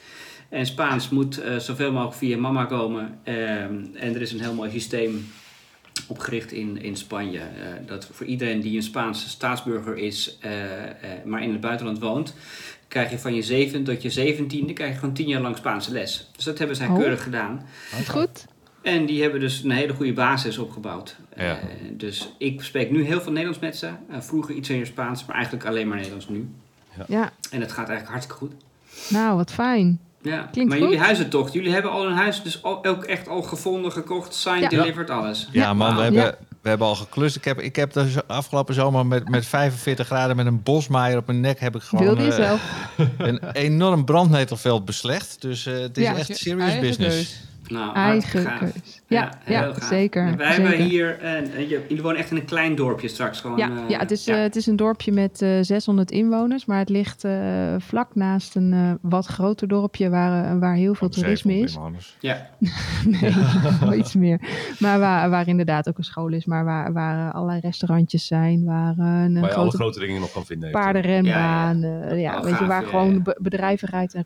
En Spaans moet eh, zoveel mogelijk via mama komen. Ehm, en er is een heel mooi systeem opgericht in, in Spanje. eh, dat voor iedereen die een Spaanse staatsburger is, eh, eh, maar in het buitenland woont, krijg je van je zeven tot je zeventiende krijg je gewoon tien jaar lang Spaanse les. Dus dat hebben zij Oh. keurig gedaan. Goed? En die hebben dus een hele goede basis opgebouwd. Ja. Eh, dus ik spreek nu heel veel Nederlands met ze. Eh, vroeger iets meer Spaans, maar eigenlijk alleen maar Nederlands nu. Ja, En het gaat eigenlijk hartstikke goed. nou, wat fijn. Ja, Klinkt maar goed. jullie huizentocht, jullie hebben al een huis dus al- ook echt al gevonden, gekocht, signed, Ja. delivered, alles. Ja, Ja. man, we hebben, Ja. we hebben al geklust. Ik heb, ik heb de afgelopen zomer met, met 45 graden met een bosmaaier op mijn nek... heb ik gewoon eh, een enorm brandnetelveld beslecht. Dus eh, het is Ja. echt serious business. Nou, Eigen keus. Ja, ja, heel gaaf. zeker, En wij zeker. hebben hier, je- jullie wonen echt in een klein dorpje straks. Gewoon, Ja, eh, ja, het, is, ja. het is een dorpje met eh 600 inwoners, maar het ligt eh, vlak naast een eh, wat groter dorpje waar, waar heel veel Van toerisme 700 is. inwoners. ja. Nee, wel iets meer. Maar waar, waar inderdaad ook een school is, maar waar, waar allerlei restaurantjes zijn, waar een Waar je alle grote grote dingen nog kan vinden. paardenrenbaan, ja, ja. Oh, weet je, waar ja, gewoon bedrijvigheid en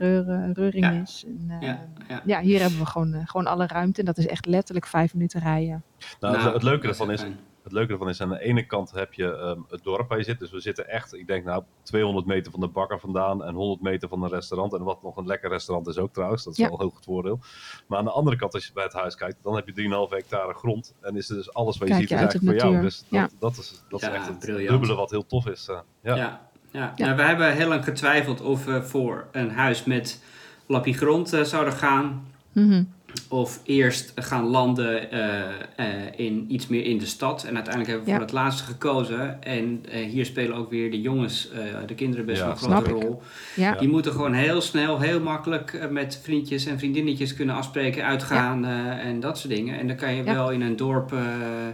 reuring Ja. is. En, eh, Ja, ja. ja, hier hebben we gewoon, gewoon alle ruimte en dat is echt letterlijk vijf minuten rijden. Nou, het- Nou, het leuke ervan is, fijn. Het leuke ervan is, aan de ene kant heb je ehm, het dorp waar je zit. Dus we zitten echt, ik denk nou, 200 meter van de bakker vandaan en 100 meter van een restaurant. En wat nog een lekker restaurant is ook trouwens, dat is Ja. wel een heel goed voordeel. Maar aan de andere kant, als je bij het huis kijkt, dan heb je 3,5 hectare grond. En is er dus alles wat je Kijk ziet, je is uit op eigenlijk voor jou. Dus dat, Ja. dat is, dat is Ja, echt het briljant. dubbele wat heel tof is. eh. ja. Ja. Ja. Ja. Nou, we hebben heel lang getwijfeld of we voor een huis met lappie grond eh, zouden gaan. Mhm. Of eerst gaan landen eh, eh, in iets meer in de stad. En uiteindelijk hebben we Ja. voor het laatste gekozen. En eh, hier spelen ook weer de jongens, eh, de kinderen best Ja, wel een grote rol. Ja. Die moeten gewoon heel snel, heel makkelijk met vriendjes en vriendinnetjes kunnen afspreken, uitgaan eh, en dat soort dingen. En dan kan je Ja. wel in een dorp. eh,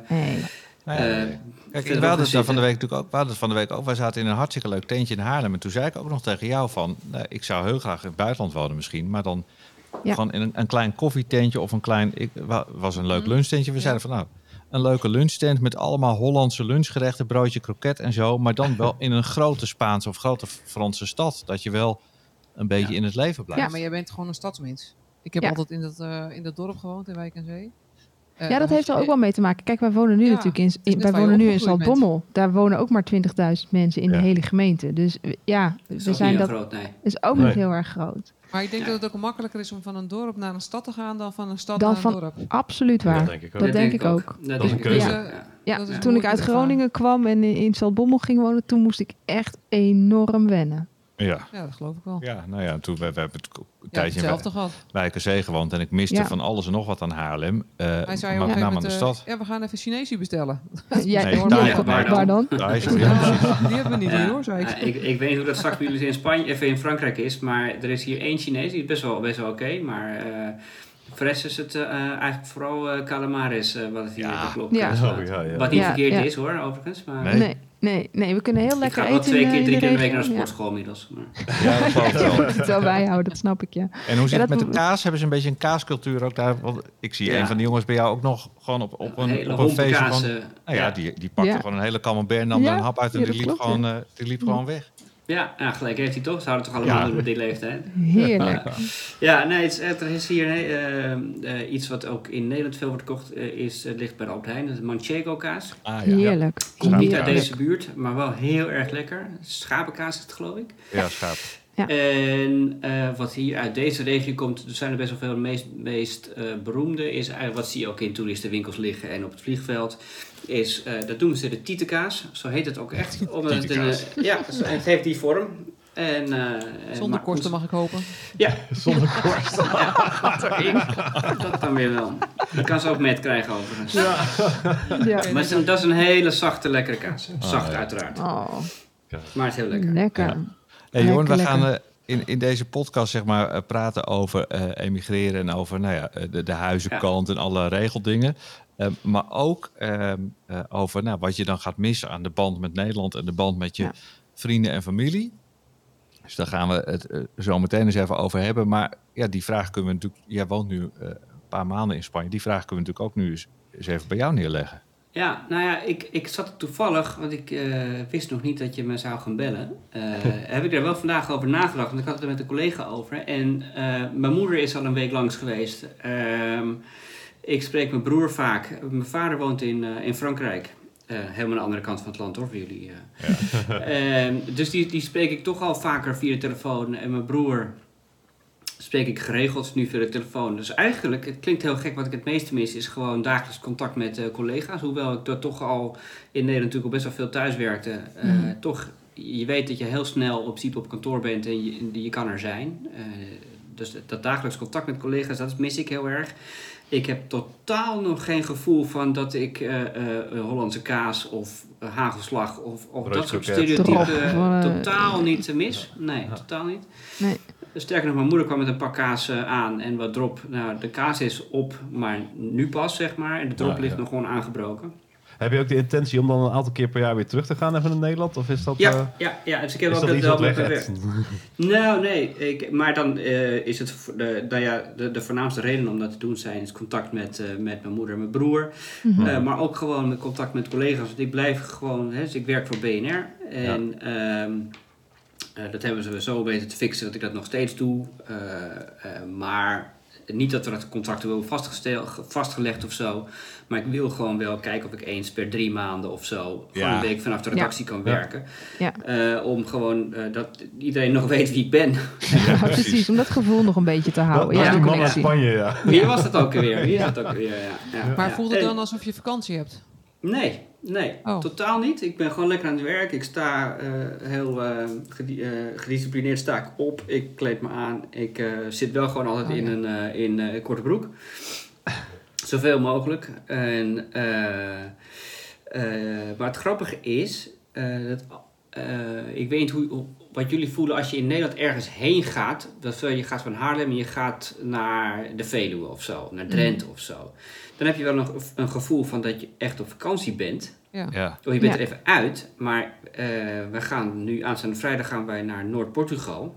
Hey. Eh, Kijk, we hadden het van de week natuurlijk ook. We hadden het van de week ook. Wij zaten in een hartstikke leuk tentje in Haarlem. En toen zei ik ook nog tegen jou van, nou, ik zou heel graag in het buitenland wonen misschien, maar dan Ja. gewoon in een, een klein koffietentje of een klein. Ik wa- was een leuk Mhm. lunchtentje. We Ja. zeiden van, nou, een leuke lunchtent met allemaal Hollandse lunchgerechten, broodje kroket en zo, maar dan wel in een grote Spaanse of grote Franse stad, dat je wel een beetje Ja. in het leven blijft. Ja, maar jij bent gewoon een stadsmens. Ik heb Ja. altijd in dat, eh, in dat dorp gewoond, in Wijk en Zee. Eh, Ja, dat heeft er ook wel mee te maken. Kijk, wij wonen nu Ja, natuurlijk in, in- wij wonen nu in. Zaltbommel. Daar wonen ook maar 20.000 mensen in Ja. de hele gemeente. Dus eh, ja, is we ook zijn dat heel groot, nee. is ook Nee. niet heel erg groot. Maar ik denk Ja. dat het ook makkelijker is om van een dorp naar een stad te gaan dan van een stad Dan naar een dorp. Absoluut Dat waar. denk ik ook. Dat denk ik ook. Dat, Dat is een keuze. ja. Ja, Dat is toen ik uit. Groningen kwam en in, in Zaltbommel ging wonen, toen moest ik echt enorm wennen. Ja. Ja, dat geloof ik wel. Ja, nou ja, toen we, we hebben het een Ja, tijdje in gehad. Aan Zee gewoond en ik miste Ja. van alles en nog wat aan Haarlem. eh, Hij zei maar met gegeven name aan de eh, stad. ja, we gaan even Chinees bestellen. Jij, Nee, daar- waar, dan? dan? Daar is het, ja. "Oh, die hebben we niet Ja. hoor, zei ik. Ja, ik, ik weet niet hoe dat straks bij jullie in Spanje, even in Frankrijk is, maar er is hier één Chinees, die is best wel, best wel oké, maar eh voor de rest is het eh, eigenlijk vooral eh calamares eh, wat het hier Ja. klopt. Ja. Oh, ja, ja. Wat niet Ja, verkeerd ja. is hoor, overigens. Maar, Nee. Nee. Nee, nee, we kunnen heel Ik lekker ga wel eten twee keer, drie keer in de de week naar de sportschool inmiddels. Maar, Ja, dat geloof ik wel. je moet het wel bijhouden, dat snap ik, ja. En hoe zit Ja, het met de kaas? Hebben ze een beetje een kaascultuur ook daar? Want ik zie Ja. een van de jongens bij jou ook nog gewoon op, op een, op een feestje van... eh, Nou ja, ja. die, die pakte Ja. gewoon een hele camembert, nam Ja, er een hap uit en die liep, klopt, gewoon, eh, die liep gewoon weg. Ja, ja, gelijk heeft hij toch. Ze houden toch allemaal Ja. doen op die leeftijd. Heerlijk. Ja, nee, het is, er is hier eh, eh, iets wat ook in Nederland veel wordt gekocht, eh, is, het ligt bij de Albert Heijn, dat is Manchego kaas. Ah, ja. Heerlijk. Komt niet uit deze buurt, maar wel heel erg lekker. Schapenkaas is het geloof ik. Ja, schaap. Ja. En eh, wat hier uit deze regio komt, er zijn er best wel veel. De meest, meest eh, beroemde is eigenlijk wat zie je ook in toeristenwinkels liggen en op het vliegveld. Is, eh, dat noemen ze de tietekaas. Zo heet het ook echt. Omdat het, een, ja, het heeft die vorm. En, eh, en Zonder maar- kosten mag ik hopen. Ja, Zonder korst. dat dan weer wel. Je kan ze ook met krijgen overigens. Ja. Maar het is een- dat is een hele zachte, lekkere kaas. Zacht Ah, ja. uiteraard. Oh, Maar het is heel lekker. lekker. Hey, Jorn, we gaan eh, in, in deze podcast zeg maar, eh, praten over eh, emigreren en over nou ja, de, de huizenkant en alle regeldingen. Eh, maar ook ehm, eh, over nou, wat je dan gaat missen aan de band met Nederland en de band met je Ja. vrienden en familie. Dus daar gaan we het zo meteen eens even over hebben. Maar ja, die vraag kunnen we natuurlijk. Jij woont nu eh, een paar maanden in Spanje. Die vraag kunnen we natuurlijk ook nu eens, eens even bij jou neerleggen. Ja, nou ja, ik, ik zat toevallig, want ik eh, wist nog niet dat je me zou gaan bellen. Eh, heb ik er wel vandaag over nagedacht, want ik had het er met een collega over. En eh, mijn moeder is al een week langs geweest. Ehm, ik spreek mijn broer vaak. Mijn vader woont in, in Frankrijk. Helemaal aan de andere kant van het land hoor, voor jullie. eh. Ehm, dus die, die spreek ik toch al vaker via de telefoon. En mijn broer spreek ik geregeld nu via de telefoon. Dus eigenlijk, het klinkt heel gek, wat ik het meeste mis is gewoon dagelijks contact met eh, collega's. Hoewel ik er toch al in Nederland natuurlijk al best wel veel thuis werkte. eh, Mhm. Toch, je weet dat je heel snel op principe op kantoor bent en je, je kan er zijn. Eh, dus dat, dat dagelijks contact met collega's, dat mis ik heel erg. Ik heb totaal nog geen gevoel van dat ik eh, eh, Hollandse kaas of hagelslag of, of dat soort stereotypen totaal niet mis. Nee, totaal niet. Nee. Sterker nog, mijn moeder kwam met een pak kaas aan en wat drop. Nou, de kaas is op, maar nu pas, zeg maar. En de drop Ja, ligt ja. nog gewoon aangebroken. Heb je ook de intentie om dan een aantal keer per jaar weer terug te gaan even naar Nederland? Of is dat, Ja, eh, ja, ja, dus ik heb is ook dat dat iets? Nou, nee. Ik, maar dan eh, is het de, nou ja, de, de voornaamste reden om dat te doen zijn is contact met, eh, met mijn moeder en mijn broer. Mhm. Eh, maar ook gewoon met contact met collega's. Want ik blijf gewoon, hè, dus ik werk voor BNR. En ehm, eh, dat hebben ze zo weten te fixen dat ik dat nog steeds doe. Eh, eh, maar niet dat we dat contract hebben vastgesteld, vastgelegd of zo. Maar ik wil gewoon wel kijken of ik eens per drie maanden of zo gewoon Ja. een week vanaf de redactie kan werken. Ja. Eh, om gewoon eh, dat iedereen nog weet wie ik ben. Ja, precies, om dat gevoel nog een beetje te houden. dat Ja, de man uit. Spanje, ja. Wie was dat ook weer? Wie is dat ook weer? Ja, ja. Maar voelt het dan alsof je vakantie hebt? Nee, nee, Oh. totaal niet. Ik ben gewoon lekker aan het werk. Ik sta eh, heel eh, gedi- eh, gedisciplineerd sta ik op. Ik kleed me aan. Ik zit wel gewoon altijd Oh, in ja. een in, korte broek. Zoveel mogelijk. En, maar het grappige is, dat, ik weet niet hoe, hoe- wat jullie voelen als je in Nederland ergens heen gaat. Dat je gaat van Haarlem en je gaat naar de Veluwe of zo, naar Drenthe of zo. Dan heb je wel nog een gevoel van dat je echt op vakantie bent. Ja. Ja. Je bent Ja. er even uit, maar eh, we gaan nu aanstaande vrijdag gaan wij naar Noord-Portugal.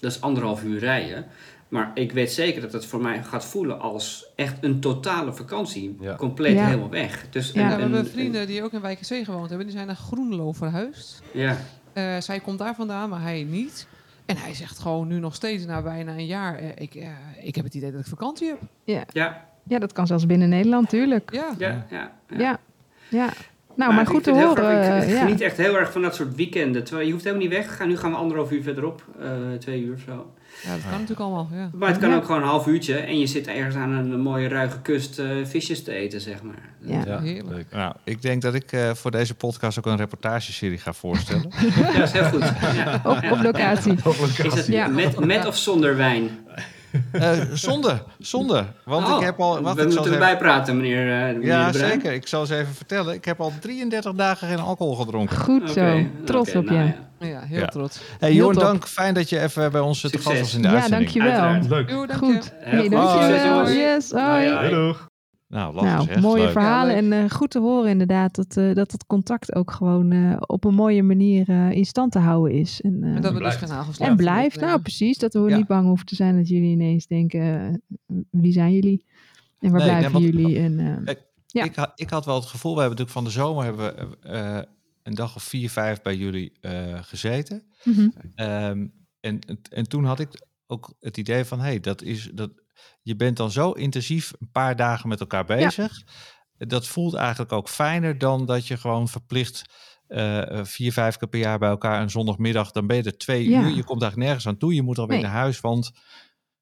Dat is anderhalf uur rijden. Maar ik weet zeker dat het voor mij gaat voelen als echt een totale vakantie. Ja. Compleet Ja. helemaal weg. Dus Ja, Ja, een- we hebben een- vrienden die ook in Wijk gewoond hebben. Die zijn naar Groenlo verhuisd. Ja, Eh, zij komt daar vandaan, maar hij niet. En hij zegt gewoon nu nog steeds na bijna een jaar... eh, ik, ik heb het idee dat ik vakantie heb. ja, Ja, dat kan zelfs binnen Nederland, tuurlijk. Ja. ja. ja, Ja, ja. Nou, maar, ik goed te horen. Ik eh, ja. geniet echt heel erg van dat soort weekenden. Terwijl je hoeft helemaal niet weg te gaan. Nu gaan we anderhalf uur verderop. eh, twee uur of zo. ja, dat kan natuurlijk allemaal. Ja. Maar het kan Ja. ook gewoon een half uurtje. En je zit ergens aan een mooie ruige kust eh, visjes te eten, zeg maar. Ja. Ja, Heerlijk. leuk. Nou, ik denk dat ik eh, voor deze podcast ook een reportageserie ga voorstellen. Ja, dat is heel goed. Ja. Op, op locatie. Is het Ja. met, met of zonder wijn? Eh zonde, zonde. Want Oh, ik heb al... Wat we moeten erbij praten, meneer, eh, meneer Ja, Bruin. zeker. Ik zal eens even vertellen. Ik heb al 33 dagen geen alcohol gedronken. Goed zo. Trots op nou je. ja. Ja, heel Ja. trots. Hey, Jorn, dank. Fijn dat je even bij ons te Succes. gast was in de Ja, uitzending. dankjewel. Uiteraard. Leuk. Goed. Hey, dankjewel. Yes, hoi. Hoi, hoi. Doei, doeg. Nou, Nou, zeg. mooie Leuk. verhalen Ja, en eh, goed te horen inderdaad dat, eh, dat het contact ook gewoon eh, op een mooie manier eh, in stand te houden is. En, eh, En dat we dus en blijft. Nou, precies. Dat we Ja. niet bang hoeven te zijn dat jullie ineens denken, wie zijn jullie? En waar Nee, nee, blijven want- jullie? En, eh, Kijk, Ja. Ik, had, ik had wel het gevoel, we hebben natuurlijk van de zomer hebben we eh, een dag of vier, vijf bij jullie eh, gezeten. mhm. Ehm, en, en toen had ik ook het idee van, hey, dat is dat je bent dan zo intensief een paar dagen met elkaar bezig. Dat voelt eigenlijk ook fijner dan dat je gewoon verplicht eh, vier, vijf keer per jaar bij elkaar een zondagmiddag, dan ben je er twee Ja. uur. Je komt eigenlijk nergens aan toe. Je moet alweer Nee. naar huis, want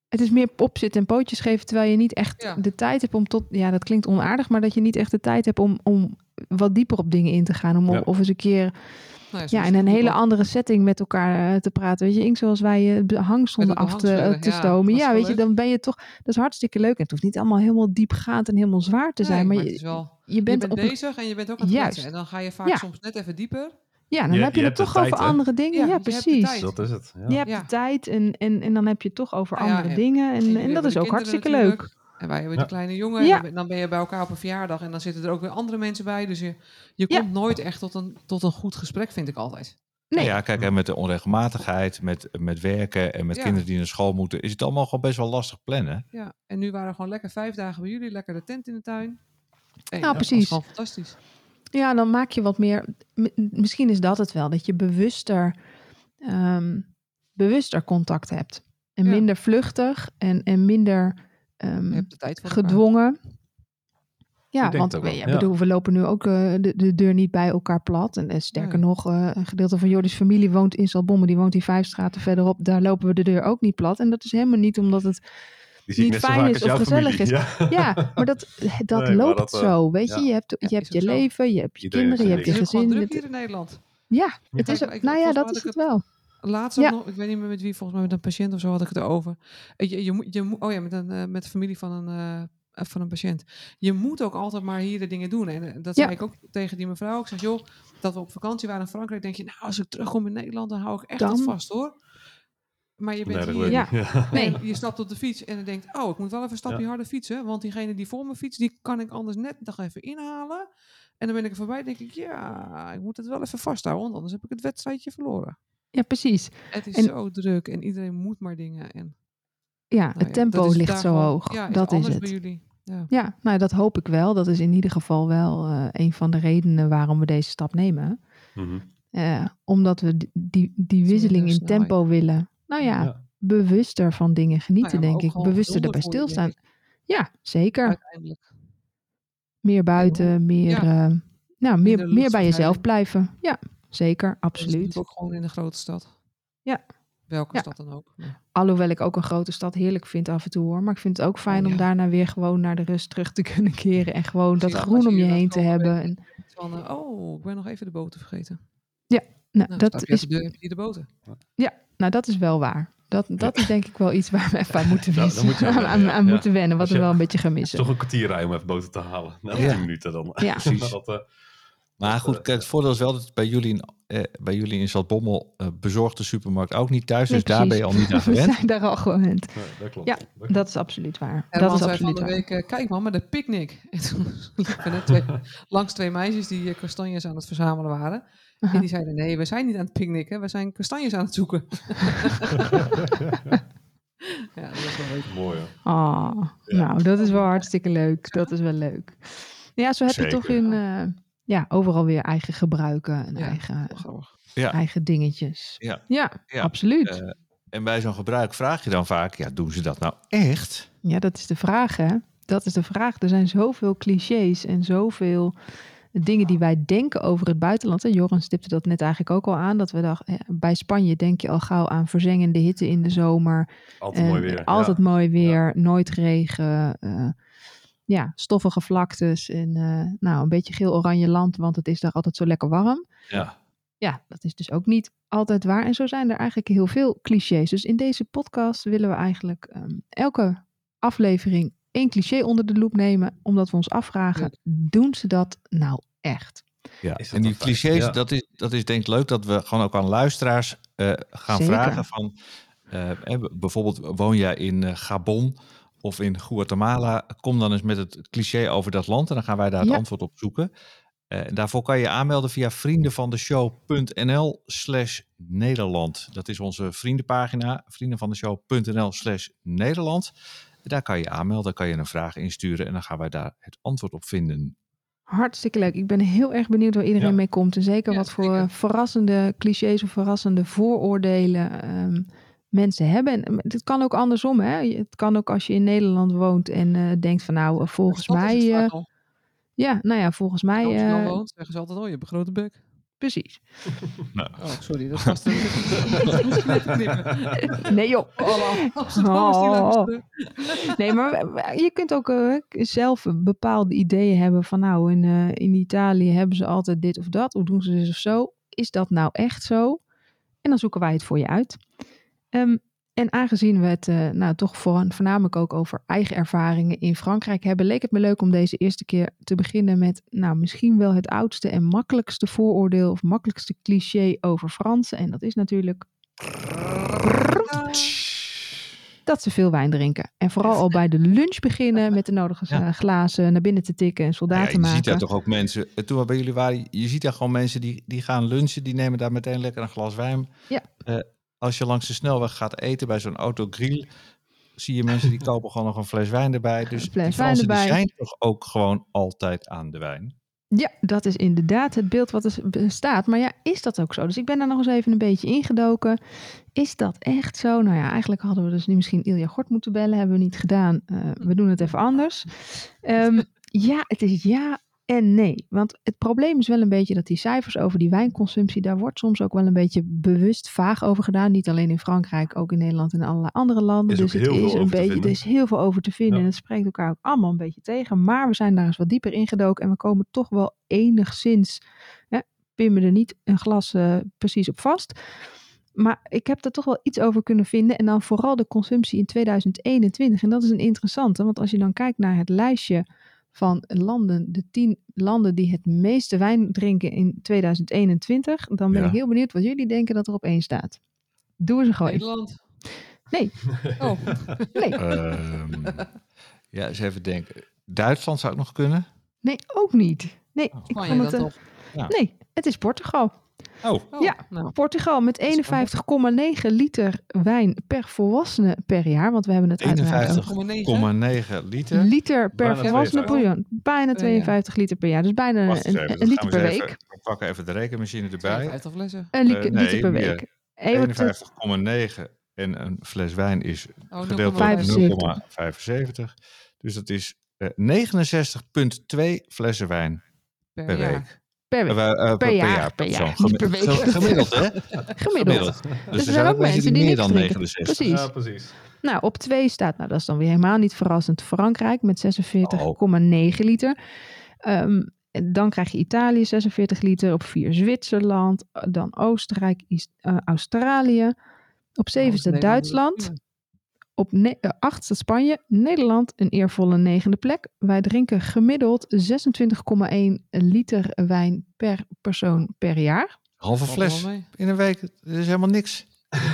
Het is meer opzitten en pootjes geven, terwijl je niet echt Ja. de tijd hebt om tot... Ja, dat klinkt onaardig, maar dat je niet echt de tijd hebt om, om wat dieper op dingen in te gaan. Om Ja. of eens een keer Nou ja, in een hele andere setting met elkaar eh, te praten. Weet je, Ink, zoals wij eh, de hangstonden Met de af te, te ja, stomen. Ja, weet je, dan ben je toch... Dat is hartstikke leuk. En het hoeft niet allemaal helemaal diepgaand en helemaal zwaar te zijn. Nee, maar je, is wel, je je bent, een- bezig en je bent ook aan het Juist. En dan ga je vaak Ja. soms net even dieper. Ja, dan Je- heb je, je het toch over tijd, andere dingen. Ja, je precies. Dat is het. Ja. Je hebt Ja. de tijd en, en, en dan heb je het toch over andere en- dingen. En, en dat is ook hartstikke leuk. En wij hebben Ja. de kleine jongen. Ja. En dan ben- je bij elkaar op een verjaardag. En dan zitten er ook weer andere mensen bij. Dus je, je Ja. komt nooit echt tot een, tot een goed gesprek, vind ik altijd. Nee. Nou ja, kijk, en met de onregelmatigheid, met, met werken en met Ja. kinderen die naar school moeten, is het allemaal gewoon best wel lastig plannen. Ja. En nu waren we gewoon lekker vijf dagen bij jullie. Lekker de tent in de tuin. En Nou, precies. gewoon fantastisch. Ja, dan maak je wat meer. Misschien is dat het wel, dat je bewuster, ehm, bewuster contact hebt. En Ja. minder vluchtig en, en minder ehm, Je hebt de tijd voor elkaar. gedwongen. Ja, want we, wel, ja, ja. bedoel, we lopen nu ook eh, de, de deur niet bij elkaar plat. En eh, sterker Nee. nog, eh, een gedeelte van Jordis familie woont in Zaltbommel. Die woont hier vijf straten verderop. Daar lopen we de deur ook niet plat. En dat is helemaal niet omdat het niet fijn is of gezellig familie. Ja. Ja, maar dat, dat Nee, maar loopt dat, zo, weet je. ja. Je hebt, je, hebt is je leven, je hebt je Iedereen kinderen, je hebt je Het is ook gewoon gezin. druk Het- hier in Nederland. ja, het is, nou ja, dat is het wel. Laatst Ja. ook nog, ik weet niet meer met wie, volgens mij met een patiënt of zo had ik het erover. Eh, Je, je, moet- je, oh ja, met, een, eh, met de familie van een, eh, van een patiënt. Je moet ook altijd maar hier de dingen doen. En eh, dat Ja. zei ik ook tegen die mevrouw. Ik zeg, joh, dat we op vakantie waren in Frankrijk, denk je, nou, als ik terugkom in Nederland, dan hou ik echt Dan? wat vast hoor. Maar je bent Nee, dat hier, Ja. Ja. Nee. je stapt op de fiets en dan denkt, oh, ik moet wel even een stapje Ja. harder fietsen. Want diegene die voor me fietst, die kan ik anders net nog even inhalen. En dan ben ik er voorbij, denk ik, ja, ik moet het wel even vasthouden, want anders heb ik het wedstrijdje verloren. Ja, precies. Het is En- zo druk en iedereen moet maar dingen. En, Ja, nou het ja, tempo ligt zo hoog. Ja, dat is het. bij jullie. Ja. Ja, nou dat hoop ik wel. Dat is in ieder geval wel eh, een van de redenen waarom we deze stap nemen. Mhm. Eh, omdat we die, die, wisseling in tempo willen. Nou ja, Ja. bewuster van dingen genieten, Nou ja, denk ik. Bewuster erbij stilstaan. Ja, zeker. Uiteindelijk. Meer buiten, meer, Ja. eh, nou, meer, meer bij jezelf blijven. Ja, zeker, absoluut. ook gewoon in een grote stad. Ja. Welke Ja. stad dan ook. Ja. Alhoewel ik ook een grote stad heerlijk vind af en toe hoor. Maar ik vind het ook fijn Oh, om ja. daarna weer gewoon naar de rust terug te kunnen keren. En gewoon dat groen om je heen te hebben. En, Van, eh, oh, ik ben nog even de boten vergeten. nou, Nou, dat is, de de boten. nou, dat is wel waar. Dat, dat is denk ik wel iets waar we even aan moeten, Ja, daar wissen, moet je aan aan, ja. Ja. moeten wennen. Wat we wel een beetje gaan missen. toch een kwartier rijden om even boter te halen. Na Ja. 10 minuten dan. Ja. Precies. dat, eh, Maar goed, kijk, het voordeel is wel dat bij jullie in, eh, bij jullie in Zaltbommel eh, bezorgt de supermarkt ook niet thuis. Nee, Dus daar ben je al niet aan We gewend. zijn daar al gewend. nee, dat klopt. Ja, Dat klopt. Dat is absoluut waar. En dat is zei van absoluut de waar. week, eh, kijk man, met een picknick. En toen liepen net twee, langs twee meisjes die eh, kastanjes aan het verzamelen waren. En die zeiden, nee, we zijn niet aan het picknicken, we zijn kastanjes aan het zoeken. ja, dat is wel leuk. Mooi. Ah, nou, dat is wel hartstikke leuk. Dat is wel leuk. Ja, zo heb je toch in, eh, ja, overal weer eigen gebruiken en Ja, eigen. Ja. eigen dingetjes. Ja. ja, Ja, absoluut. Eh, en bij zo'n gebruik vraag je dan vaak, ja, doen ze dat nou echt? ja, dat is de vraag, hè. Dat is de vraag. Er zijn zoveel clichés en zoveel dingen die wij denken over het buitenland. Hè. Joran stipte dat net eigenlijk ook al aan. Dat we dachten, eh, bij Spanje denk je al gauw aan verzengende hitte in de zomer. Altijd En mooi weer. Altijd Ja. mooi weer, nooit regen. eh, ja, stoffige vlaktes en eh, nou, een beetje geel-oranje land, want het is daar altijd zo lekker warm. Ja. Ja, dat is dus ook niet altijd waar. En zo zijn er eigenlijk heel veel clichés. Dus in deze podcast willen we eigenlijk ehm, elke aflevering één cliché onder de loep nemen, omdat we ons afvragen, doen ze dat nou echt? Ja, en die clichés, Ja. dat, is, dat is denk ik leuk dat we gewoon ook aan luisteraars eh, gaan Zeker. vragen van... eh, bijvoorbeeld woon jij in Gabon of in Guatemala, kom dan eens met het cliché over dat land en dan gaan wij daar het Ja. antwoord op zoeken. Eh, en daarvoor kan je je aanmelden via vriendenvandeshow.nl slash Nederland. Dat is onze vriendenpagina, vriendenvandeshow.nl slash Nederland. En daar kan je aanmelden, kan je een vraag insturen en dan gaan wij daar het antwoord op vinden. Hartstikke leuk. Ik ben heel erg benieuwd waar iedereen Ja. mee komt. En zeker Ja, wat voor zeker. eh, verrassende clichés of verrassende vooroordelen ehm, mensen hebben. En het kan ook andersom. Hè? Het kan ook als je in Nederland woont en eh, denkt van nou, eh, volgens Dat is het mij... eh, al. ja, nou ja, volgens mij... Als je dan woont, zeggen ze altijd, oh, je hebt een grote bek. precies. Oh, sorry, dat was de... Nee joh. Oh. luisteren. Nee, maar je kunt ook eh, zelf bepaalde ideeën hebben van nou, in, eh, in Italië hebben ze altijd dit of dat. Of doen ze dit of zo. Is dat nou echt zo? En dan zoeken wij het voor je uit. Ehm, en aangezien we het eh, nou toch voor, voornamelijk ook over eigen ervaringen in Frankrijk hebben, leek het me leuk om deze eerste keer te beginnen met nou misschien wel het oudste en makkelijkste vooroordeel of makkelijkste cliché over Fransen. En dat is natuurlijk dat ze veel wijn drinken. En vooral al bij de lunch beginnen met de nodige Ja. eh, glazen naar binnen te tikken en Nou ja, soldaten je maken. ziet daar toch ook mensen, eh, toen we bij jullie waren, je ziet daar gewoon mensen die, die gaan lunchen, die nemen daar meteen lekker een glas wijn. Ja. Als je langs de snelweg gaat eten bij zo'n autogrill, zie je mensen die kopen gewoon nog een fles wijn erbij. Dus Een fles die wijn Fransen erbij. zijn toch ook gewoon altijd aan de wijn. Ja, dat is inderdaad het beeld wat er bestaat. Maar ja, is dat ook zo? Dus ik ben daar nog eens even een beetje ingedoken. Is dat echt zo? Nou ja, eigenlijk hadden we dus nu misschien Ilja Gort moeten bellen. Hebben we niet gedaan. Eh, we doen het even anders. Ehm, ja, het is ja en nee. Want het probleem is wel een beetje dat die cijfers over die wijnconsumptie, daar wordt soms ook wel een beetje bewust vaag over gedaan. Niet alleen in Frankrijk, ook in Nederland en allerlei andere landen. Is dus het is een beetje, er is heel veel over te vinden. Ja. En het spreekt elkaar ook allemaal een beetje tegen. Maar we zijn daar eens wat dieper ingedoken en we komen toch wel enigszins, hè, pin me er niet een glas eh, precies op vast. Maar ik heb er toch wel iets over kunnen vinden. En dan vooral de consumptie in 2021. En dat is een interessante. Want als je dan kijkt naar het lijstje van landen, de tien landen die het meeste wijn drinken in 2021. Dan ben Ja. ik heel benieuwd wat jullie denken dat er op één staat. Doe eens een gooi. Nederland. Nee. Oh, Nee, Ehm, ja, eens even denken. Duitsland zou ook nog kunnen. nee, ook niet. Nee, ik Spanje vond het, eh, toch? nee, het is Portugal. Oh, Oh, Ja. Nou, Portugal met 51,9 liter wijn per volwassene per jaar. Want we hebben het uiteraard over 51,9 liter. liter per Bijna volwassene 52. per jaar. Bijna Per 52 liter per jaar. Dus bijna een, even, een dat liter per week. even- We pakken even de rekenmachine erbij. 52 flessen. Een li- Eh, nee, liter per week. Hey, wat- 51,9 en een fles wijn is Oh, gedeeld door 0,75. 0,75. Dus dat is eh 69,2 flessen wijn per, per jaar. week. Per week. Eh, eh, Per jaar, per jaar, niet per week. ge- Gemiddeld, hè? Gemiddeld. Dus, er zijn ook mensen die meer dan drinken. 69. Precies. Ja, precies. Nou, op twee staat, nou dat is dan weer helemaal niet verrassend, Frankrijk met 46,9 liter. Ehm, en dan krijg je Italië 46 liter, op vier Zwitserland, dan Oostenrijk, Is- eh, Australië. Op zeven Oh, staat Nederland Duitsland, het op ne- eh, acht staat Spanje, Nederland een eervolle negende plek. Wij drinken gemiddeld 26,1 liter wijn per persoon per jaar. Halve fles in een week. Dat is helemaal niks.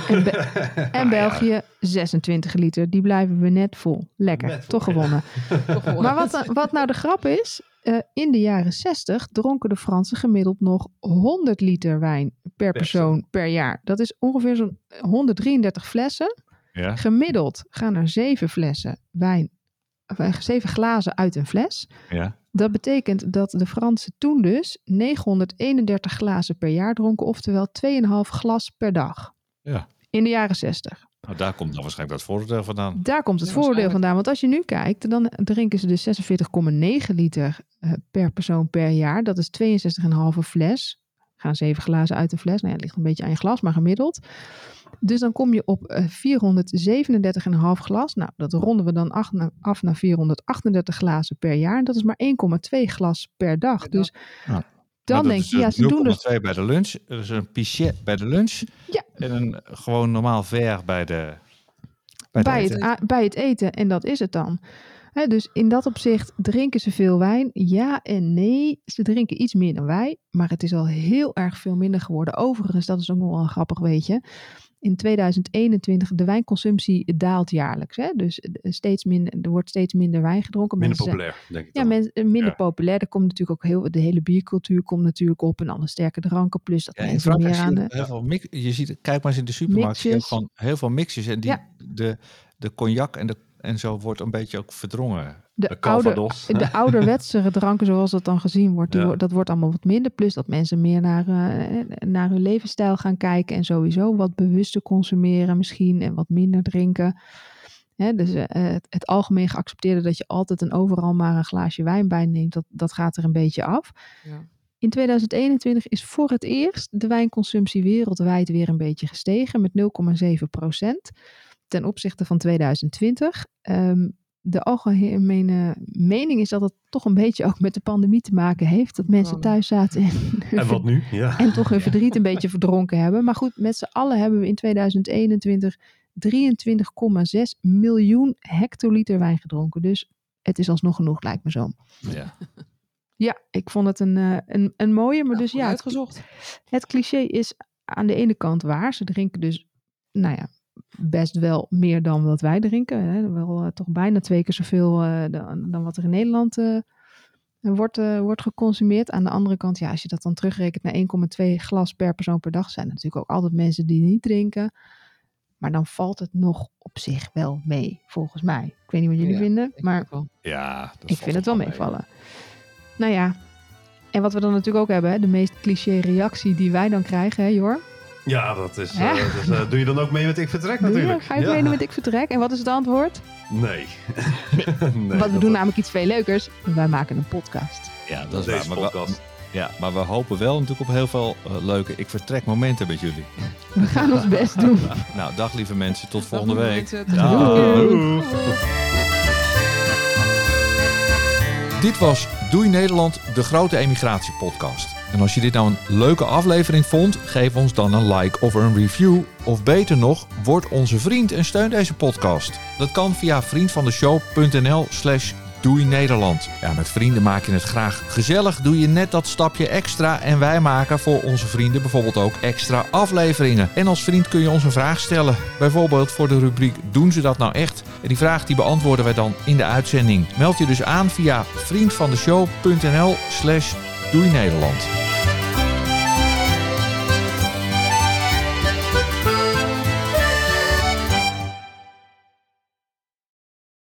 En, Be- en België 26 liter. Die blijven we net vol. Lekker, Net vol, toch gewonnen. Maar wat, wat nou de grap is, eh, in de jaren 60 dronken de Fransen gemiddeld nog 100 liter wijn per persoon per jaar. Dat is ongeveer zo'n 133 flessen. Ja. Gemiddeld gaan er 7 flessen wijn, of, eh, 7 glazen uit een fles. ja. Dat betekent dat de Fransen toen dus 931 glazen per jaar dronken, oftewel 2,5 glas per dag. Ja. In de jaren 60. Nou, daar komt dan waarschijnlijk dat voordeel vandaan. Daar komt het Ja, voordeel vandaan. Want als je nu kijkt, dan drinken ze dus 46,9 liter eh, per persoon per jaar. Dat is 62,5 fles. Gaan zeven glazen uit een fles. Nou ja, het ligt een beetje aan je glas, maar gemiddeld. Dus dan kom je op eh 437,5 glas. Nou, dat ronden we dan af naar, af naar 438 glazen per jaar. Dat is maar 1,2 glas per dag. Per dag. Dus dan denk je, ja, ze doen dus 0,2 bij de lunch. Er is een pichet bij de lunch. Ja. En een gewoon normaal ver bij de... Bij, de het, bij het eten. En dat is het dan. Hè, dus in dat opzicht drinken ze veel wijn. Ja en nee. Ze drinken iets meer dan wij. Maar het is al heel erg veel minder geworden. Overigens, dat is ook nog wel een grappig weetje. in 2021 de wijnconsumptie daalt jaarlijks. Hè? Dus eh, steeds minder, er wordt steeds minder wijn gedronken. Minder Mensen- populair, denk ik Ja, eh, minder Ja. populair. Er komt natuurlijk ook heel, de hele biercultuur komt natuurlijk op en alle sterke dranken. Plus dat Ja, in mensen Frankrijk meer aan je heel veel mix, je ziet, kijk maar eens in de supermarkt, je Mixjes. gewoon heel veel mixjes. En die, Ja. de, de cognac en, de, en zo wordt een beetje ook verdrongen. De, De oude, de ouderwetse dranken zoals dat dan gezien wordt, die, Ja. wo- dat wordt allemaal wat minder. Plus dat mensen meer naar, eh, naar hun levensstijl gaan kijken en sowieso wat bewuster consumeren misschien en wat minder drinken. Hè, dus eh, het, het algemeen geaccepteerde dat je altijd en overal maar een glaasje wijn bij neemt, dat, dat gaat er een beetje af. Ja. In 2021 is voor het eerst de wijnconsumptie wereldwijd weer een beetje gestegen met 0,7 procent ten opzichte van 2020. Ehm, de algemene mening is dat het toch een beetje ook met de pandemie te maken heeft. Dat mensen thuis zaten en, En wat nu? Ja. en toch hun verdriet een beetje verdronken hebben. Maar goed, met z'n allen hebben we in 2021 23,6 miljoen hectoliter wijn gedronken. Dus het is alsnog genoeg, lijkt me zo. Ja. Ja, ik vond het een, eh, een, een mooie, maar dus ja, het, uitgezocht. het cliché is aan de ene kant waar. Ze drinken dus, nou ja, best wel meer dan wat wij drinken. Hè. Wel eh, toch bijna twee keer zoveel eh, dan, dan wat er in Nederland eh, wordt, eh, wordt geconsumeerd. Aan de andere kant, ja, als je dat dan terugrekent naar 1,2 glas per persoon per dag, zijn er natuurlijk ook altijd mensen die niet drinken. Maar dan valt het nog op zich wel mee, volgens mij. Ik weet niet wat jullie Ja, vinden, Ik maar. Ja, dat ik vind het wel mee. meevallen. Nou ja, en wat we dan natuurlijk ook hebben, hè, de meest cliché reactie die wij dan krijgen, hè Jor? Ja, dat is. Ja. eh, dus, eh, doe je dan ook mee met Ik Vertrek Doe je? natuurlijk? Ga je Ja. meenemen met ik vertrek? En wat is het antwoord? Nee. nee Want we doen namelijk iets veel leukers. Wij maken een podcast. Ja, dat is waar. Deze we, podcast. ja, maar we hopen wel natuurlijk op heel veel eh, leuke ik vertrek momenten met jullie. We gaan ons best doen. Nou, dag lieve mensen, tot volgende week. mensen. Dag. Doei. Dit was Doei Nederland, de grote emigratiepodcast. En als je dit nou een leuke aflevering vond, geef ons dan een like of een review. Of beter nog, word onze vriend en steun deze podcast. Dat kan via vriendvandeshow.nl slash Doei Nederland. Ja, met vrienden maak je het graag gezellig. Doe je net dat stapje extra. En wij maken voor onze vrienden bijvoorbeeld ook extra afleveringen. En als vriend kun je ons een vraag stellen. Bijvoorbeeld voor de rubriek Doen ze dat nou echt? En die vraag die beantwoorden wij dan in de uitzending. Meld je dus aan via vriendvandeshow.nl slash Doei Nederland.